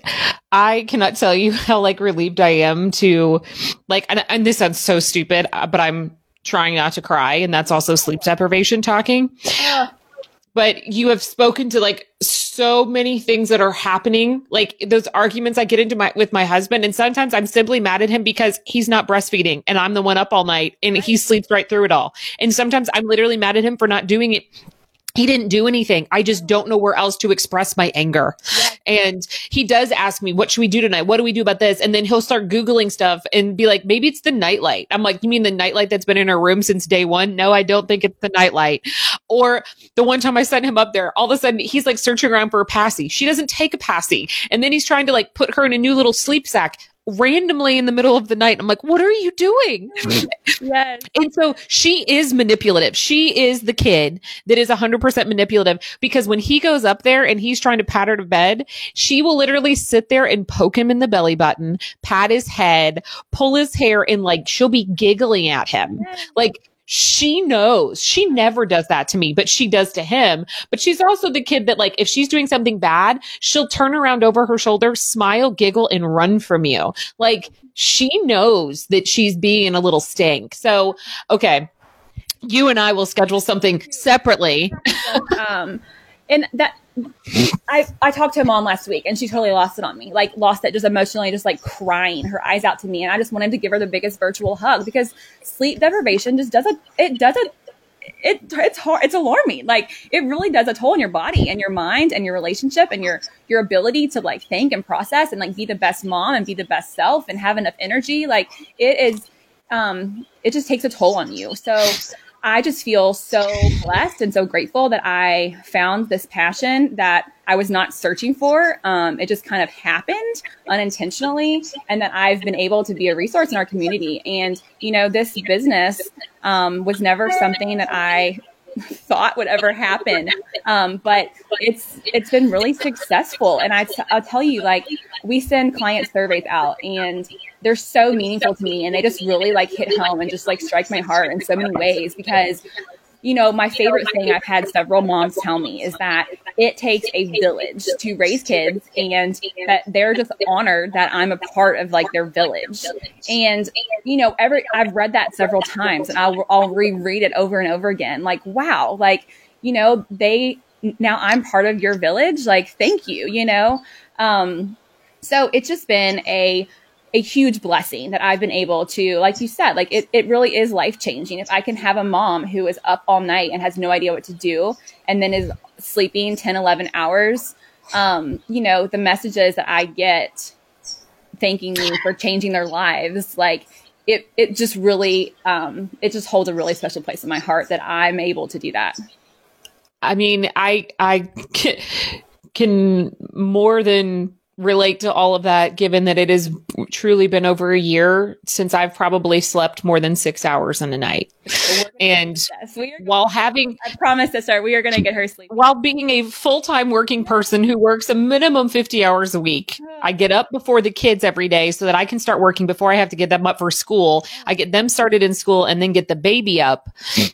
I cannot tell you how like relieved I am to like, and, and this sounds so stupid, uh, but I'm trying not to cry. And that's also sleep deprivation talking. But you have spoken to like so many things that are happening, like those arguments I get into my with my husband, and sometimes I'm simply mad at him because he's not breastfeeding, and I'm the one up all night, and he sleeps right through it all. And sometimes I'm literally mad at him for not doing it he didn't do anything. I just don't know where else to express my anger. And he does ask me, what should we do tonight? What do we do about this? And then he'll start Googling stuff and be like, maybe it's the nightlight. I'm like, you mean the nightlight that's been in our room since day one? No, I don't think it's the nightlight. Or the one time I sent him up there, all of a sudden he's like searching around for a passy. She doesn't take a passy. And then he's trying to like put her in a new little sleep sack. Randomly in the middle of the night. I'm like, what are you doing? [laughs] Yes. And so she is manipulative. She is the kid that is 100% manipulative because when he goes up there and he's trying to pat her to bed, she will literally sit there and poke him in the belly button, pat his head, pull his hair, and like she'll be giggling at him. Like she knows she never does that to me, but she does to him. But she's also the kid that like, if she's doing something bad, she'll turn around over her shoulder, smile, giggle, and run from you. Like she knows that she's being a little stink. So, okay. You and I will schedule something separately. [laughs] um, and that I I talked to her mom last week and she totally lost it on me. Like lost it just emotionally, just like crying her eyes out to me. And I just wanted to give her the biggest virtual hug because sleep deprivation just doesn't it doesn't it it's hard it's alarming like it really does a toll on your body and your mind and your relationship and your your ability to like think and process and like be the best mom and be the best self and have enough energy like it is um it just takes a toll on you so I just feel so blessed and so grateful that I found this passion that I was not searching for. Um, it just kind of happened unintentionally, and that I've been able to be a resource in our community. And, you know, this business um, was never something that I thought would ever happen. Um, but it's it's been really successful, and I t- I'll tell you, like we send client surveys out, and they're so meaningful to me, and they just really like hit home and just like strike my heart in so many ways because you know, my favorite thing I've had several moms tell me is that it takes a village to raise kids and that they're just honored that I'm a part of like their village. And, you know, every, I've read that several times and I'll, I'll reread it over and over again. Like, wow, like, you know, they, now I'm part of your village. Like, thank you, you know? Um, so it's just been a, a huge blessing that I've been able to, like you said, like it, it really is life changing. If I can have a mom who is up all night and has no idea what to do and then is sleeping 10, 11 hours, um, you know, the messages that I get thanking me for changing their lives, like it, it just really, um, it just holds a really special place in my heart that I'm able to do that. I mean, I, I can, [laughs] can more than relate to all of that, given that it has truly been over a year since I've probably slept more than six hours in a night. and yes, while having, I promise this, sir, we are going to get her sleep. While being a full time working person who works a minimum 50 hours a week, I get up before the kids every day so that I can start working before I have to get them up for school. I get them started in school and then get the baby up.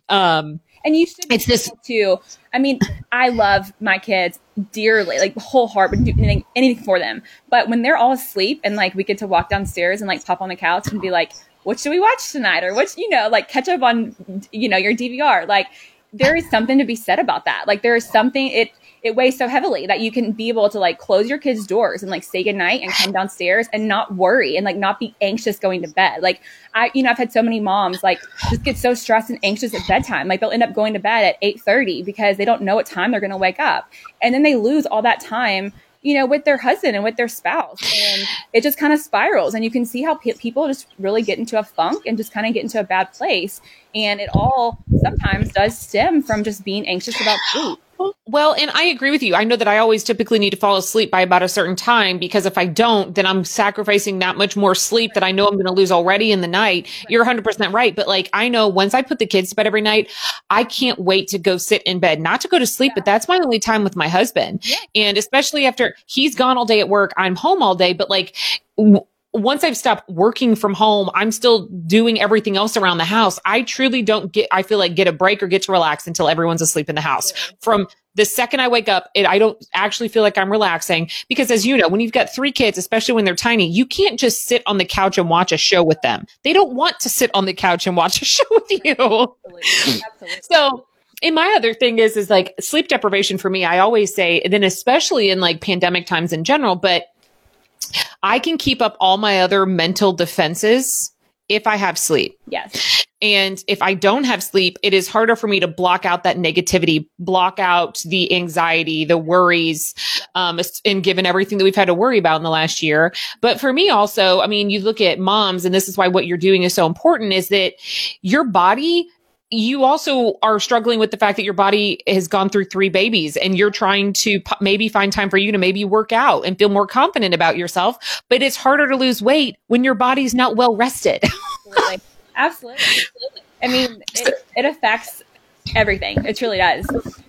Um, and you should it's this too. I mean, I love my kids dearly, like the whole heart, would do anything, anything for them. But when they're all asleep and like we get to walk downstairs and like pop on the couch and be like, what should we watch tonight? Or what, you know, like catch up on, you know, your DVR. Like there is something to be said about that. Like there is something, it, it weighs so heavily that you can be able to like close your kids' doors and like say goodnight and come downstairs and not worry and like not be anxious going to bed. Like I, you know, I've had so many moms like just get so stressed and anxious at bedtime. Like they'll end up going to bed at 8:30 because they don't know what time they're going to wake up. And then they lose all that time you know, with their husband and with their spouse. And it just kind of spirals. And you can see how pe- people just really get into a funk and just kind of get into a bad place. And it all sometimes does stem from just being anxious about sleep. Well, and I agree with you. I know that I always typically need to fall asleep by about a certain time because if I don't, then I'm sacrificing that much more sleep that I know I'm going to lose already in the night. You're 100% right. But like, I know once I put the kids to bed every night, I can't wait to go sit in bed, not to go to sleep, but that's my only time with my husband. And especially after he's gone all day at work, I'm home all day, but like, w- once I've stopped working from home, I'm still doing everything else around the house. I truly don't get, I feel like get a break or get to relax until everyone's asleep in the house. From the second I wake up, it, I don't actually feel like I'm relaxing because as you know, when you've got three kids, especially when they're tiny, you can't just sit on the couch and watch a show with them. They don't want to sit on the couch and watch a [laughs] show with you. Absolutely. Absolutely. So, and my other thing is, is like sleep deprivation for me. I always say, and then especially in like pandemic times in general, but I can keep up all my other mental defenses if I have sleep. Yes. And if I don't have sleep, it is harder for me to block out that negativity, block out the anxiety, the worries, um, and given everything that we've had to worry about in the last year. But for me also, I mean, you look at moms and this is why what you're doing is so important is that your body you also are struggling with the fact that your body has gone through three babies and you're trying to p- maybe find time for you to maybe work out and feel more confident about yourself. But it's harder to lose weight when your body's not well rested. [laughs] Absolutely. Absolutely. I mean, it, it affects everything. It truly does.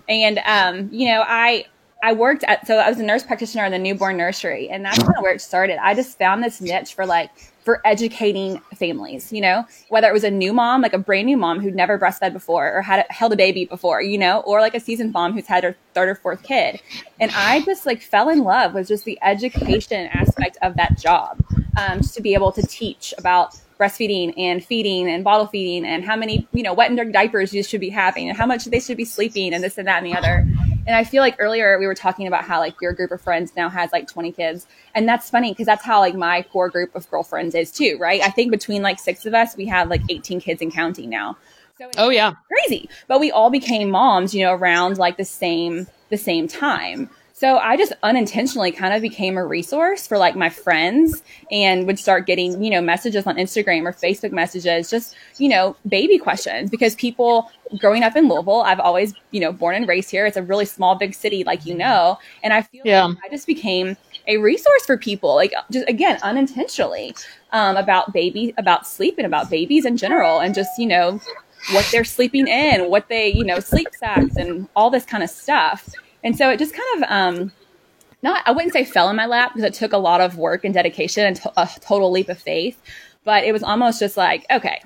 And, um, you know, I, I worked at, so I was a nurse practitioner in the newborn nursery, and that's kind of where it started. I just found this niche for like, for educating families, you know, whether it was a new mom, like a brand new mom who'd never breastfed before or had held a baby before, you know, or like a seasoned mom who's had her third or fourth kid. And I just like fell in love with just the education aspect of that job, um, just to be able to teach about breastfeeding and feeding and bottle feeding and how many, you know, wet and dirty diapers you should be having and how much they should be sleeping and this and that and the other. And I feel like earlier we were talking about how like your group of friends now has like 20 kids. And that's funny because that's how like my core group of girlfriends is too, right? I think between like six of us, we have like 18 kids and counting now. So oh yeah. Crazy. But we all became moms, you know, around like the same the same time. So I just unintentionally kind of became a resource for like my friends and would start getting, you know, messages on Instagram or Facebook messages, just, you know, baby questions because people growing up in Louisville, I've always, you know, born and raised here. It's a really small, big city, like you know. And I feel yeah. like I just became a resource for people, like just again, unintentionally, um, about baby, about sleep and about babies in general and just, you know, what they're sleeping in, what they, you know, sleep sacks and all this kind of stuff. And so it just kind of, um, not, I wouldn't say fell in my lap because it took a lot of work and dedication and to- a total leap of faith, but it was almost just like, okay,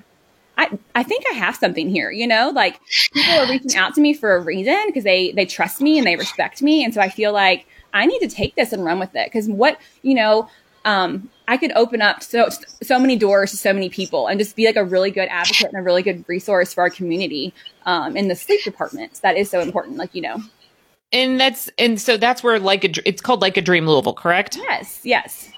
I, I think I have something here, you know, like people are reaching out to me for a reason because they, they trust me and they respect me. And so I feel like I need to take this and run with it. Cause what, you know, um, I could open up so, so many doors to so many people and just be like a really good advocate and a really good resource for our community, um, in the sleep department. That is so important. Like, you know, and that's and so that's where like a, it's called like a dream Louisville, correct? Yes, yes.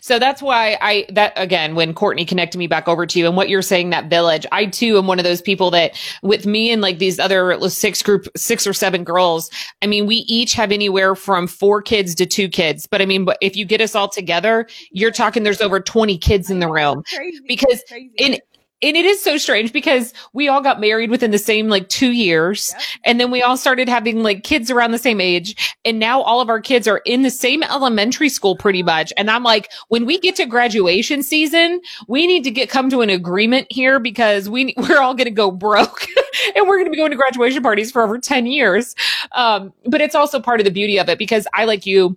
So that's why I that again when Courtney connected me back over to you and what you're saying that village, I too am one of those people that with me and like these other six group six or seven girls, I mean we each have anywhere from four kids to two kids. But I mean, but if you get us all together, you're talking there's over 20 kids in the room because in and it is so strange because we all got married within the same like two years. And then we all started having like kids around the same age. And now all of our kids are in the same elementary school pretty much. And i'm like when we get to graduation season we need to get come to an agreement here because we [laughs] we're all going to go broke [laughs] and we're going to be going to graduation parties for over 10 years. Um, but it's also part of the beauty of it because i like you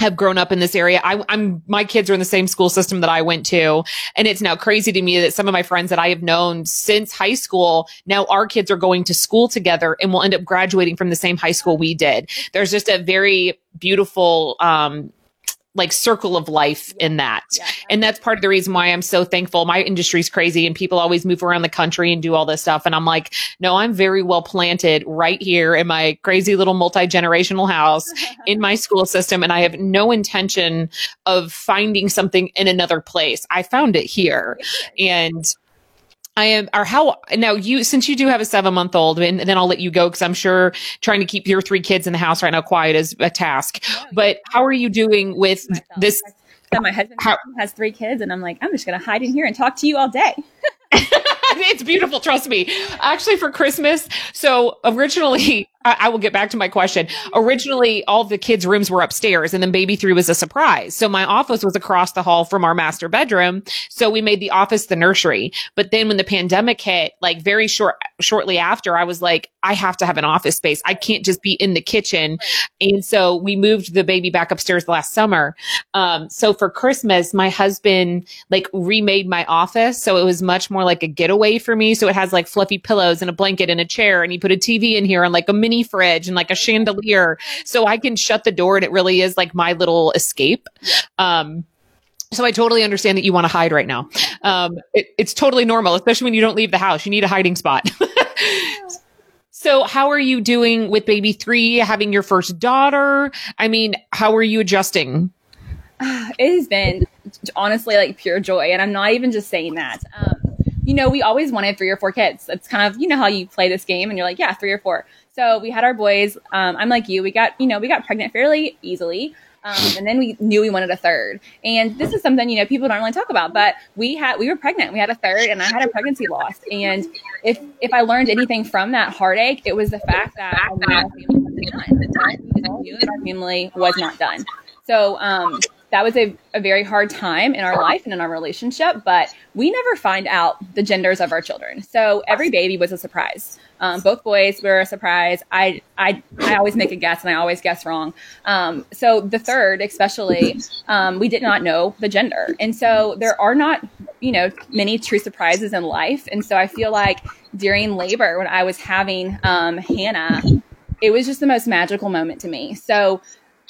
have grown up in this area. I, am my kids are in the same school system that I went to, and it's now crazy to me that some of my friends that I have known since high school now our kids are going to school together and will end up graduating from the same high school we did. There's just a very beautiful um, like circle of life in that. Yeah. And that's part of the reason why I'm so thankful. My industry's crazy and people always move around the country and do all this stuff. And I'm like, no, I'm very well planted right here in my crazy little multi generational house [laughs] in my school system. And I have no intention of finding something in another place. I found it here. And I am, or how, now you, since you do have a seven month old, and then I'll let you go because I'm sure trying to keep your three kids in the house right now quiet is a task. but how are you doing with this? So my husband how, has three kids, and I'm like, I'm just going to hide in here and talk to you all day. [laughs] [laughs] it's beautiful. Trust me. Actually, for Christmas, so originally, I, I, will get back to my question. Originally, all the kids' rooms were upstairs, and then baby three was a surprise. So my office was across the hall from our master bedroom. So we made the office the nursery. But then when the pandemic hit, like very short, shortly after, I was like, I have to have an office space. I can't just be in the kitchen. And so we moved the baby back upstairs last summer. Um, so for Christmas, my husband like remade my office. So it was much more like a getaway for me. So it has like fluffy pillows and a blanket and a chair. And he put a TV in here and like a mini fridge and like a chandelier. So I can shut the door and it really is like my little escape. Um, so I totally understand that you want to hide right now. Um, it, it's totally normal, especially when you don't leave the house. You need a hiding spot. [laughs] so how are you doing with baby three, having your first daughter? I mean, how are you adjusting? [sighs] It has been honestly like pure joy. And I'm not even just saying that. Um, you know, we always wanted three or four kids. It's kind of, you know, how you play this game and you're like, yeah, three or four. So we had our boys. Um, I'm like you. We got, you know, we got pregnant fairly easily. Um, and then we knew we wanted a third. And this is something, you know, people don't really talk about, but we had, we were pregnant. We had a third and I had a pregnancy loss. And if, if I learned anything from that heartache, it was the fact that our family done. Our family was not done. So, um, that was a, a very hard time in our life and in our relationship, but we never find out the genders of our children. So every baby was a surprise. Um, both boys were a surprise. I, I, I always make a guess and I always guess wrong. Um, so the third, especially, um, we did not know the gender. And so there are not, you know, many true surprises in life. And so I feel like during labor, when I was having um, Hannah, it was just the most magical moment to me. So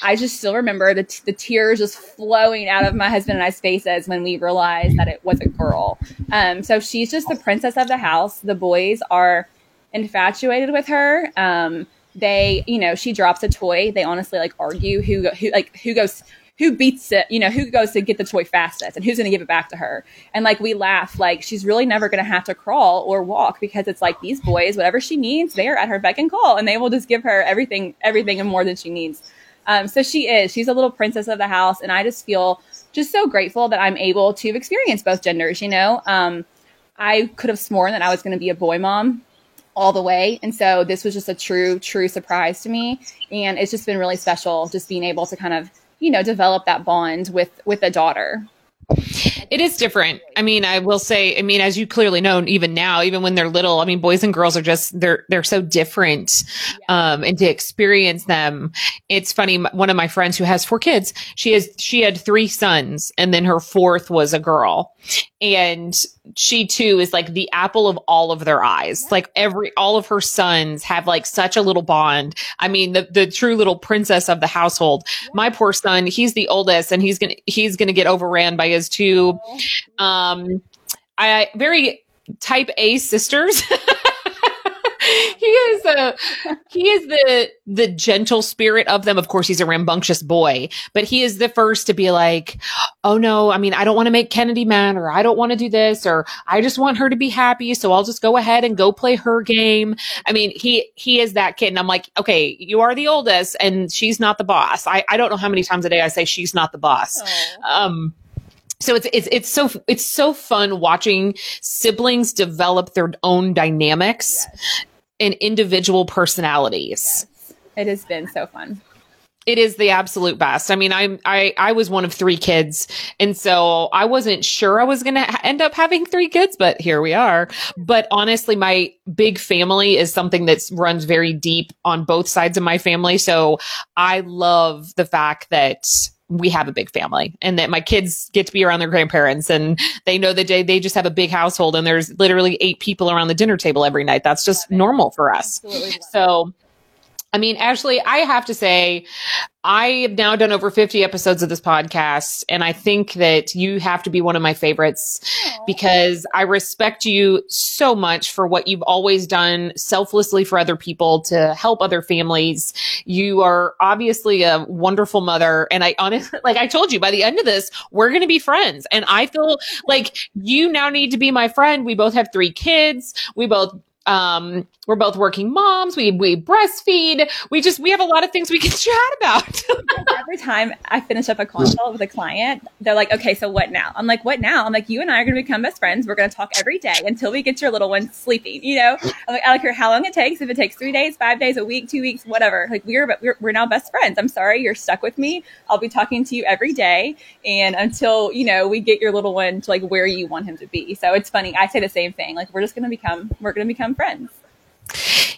I just still remember the, t- the tears just flowing out of my husband and I's faces when we realized that it was a girl. Um, so she's just the princess of the house. The boys are infatuated with her. Um, they, you know, she drops a toy. They honestly like argue who, who like who goes, who beats it, you know, who goes to get the toy fastest and who's going to give it back to her. And like we laugh, like she's really never going to have to crawl or walk because it's like these boys, whatever she needs, they're at her beck and call and they will just give her everything, everything and more than she needs. Um, so she is. She's a little princess of the house, and I just feel just so grateful that I'm able to experience both genders. You know, um, I could have sworn that I was going to be a boy mom all the way, and so this was just a true, true surprise to me, and it's just been really special just being able to kind of you know develop that bond with with a daughter. It is different. I mean, I will say, I mean, as you clearly know, even now, even when they're little, I mean, boys and girls are just, they're, they're so different. Um, and to experience them, it's funny. One of my friends who has four kids, she has, she had three sons and then her fourth was a girl and she too is like the apple of all of their eyes. Like every, all of her sons have like such a little bond. I mean, the, the true little princess of the household. My poor son, he's the oldest and he's to, he's to get overran by his two, um, I very type A sisters. [laughs] [laughs] he is a he is the the gentle spirit of them. Of course, he's a rambunctious boy, but he is the first to be like, "Oh no, I mean, I don't want to make Kennedy mad, or I don't want to do this, or I just want her to be happy, so I'll just go ahead and go play her game." I mean, he he is that kid, and I'm like, "Okay, you are the oldest, and she's not the boss." I I don't know how many times a day I say she's not the boss. Um so it's it's it's so it's so fun watching siblings develop their own dynamics yes. And individual personalities. Yes. It has been so fun. It is the absolute best. I mean, I'm I I was one of three kids, and so I wasn't sure I was going to end up having three kids, but here we are. But honestly, my big family is something that runs very deep on both sides of my family. So I love the fact that we have a big family and that my kids get to be around their grandparents and they know that they, they just have a big household and there's literally eight people around the dinner table every night. That's just normal for us. So I mean, Ashley, I have to say, I have now done over 50 episodes of this podcast, and I think that you have to be one of my favorites Aww. because I respect you so much for what you've always done selflessly for other people to help other families. You are obviously a wonderful mother, and I honestly, [laughs] like I told you, by the end of this, we're going to be friends, and I feel like you now need to be my friend. We both have three kids. We both um, we're both working moms. We we breastfeed. We just we have a lot of things we can [laughs] chat about. [laughs] Every time I finish up a consult with a client, they're like, "Okay, so what now?" I'm like, "What now?" I'm like, "You and I are going to become best friends. We're going to talk every day until we get your little one sleeping." You know, I'm like, I don't care how long it takes. If it takes three days, five days, a week, two weeks, whatever. Like we're we're we're now best friends. I'm sorry, you're stuck with me. I'll be talking to you every day, and until you know we get your little one to like where you want him to be. So it's funny. I say the same thing. Like we're just going to become we're going to become friends.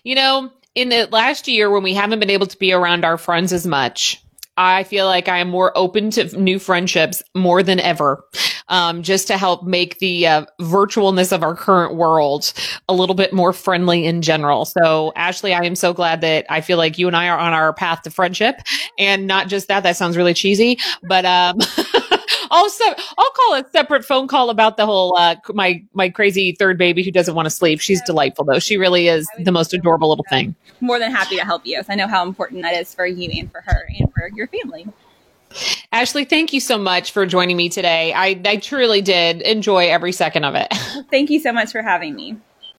You know, in the last year when we haven't been able to be around our friends as much, I feel like I am more open to new friendships more than ever, um, just to help make the uh, virtualness of our current world a little bit more friendly in general. So, Ashley, I am so glad that I feel like you and I are on our path to friendship, and not just that. That sounds really cheesy, but um, [laughs] also, I'll call a separate phone call about the whole uh, my my crazy third baby who doesn't want to sleep. She's delightful though. She really is the most adorable little thing. More than happy to help you. I know how important that is for you and for her and for your family. Ashley, thank you so much for joining me today. I, I truly did enjoy every second of it. [laughs] Thank you so much for having me.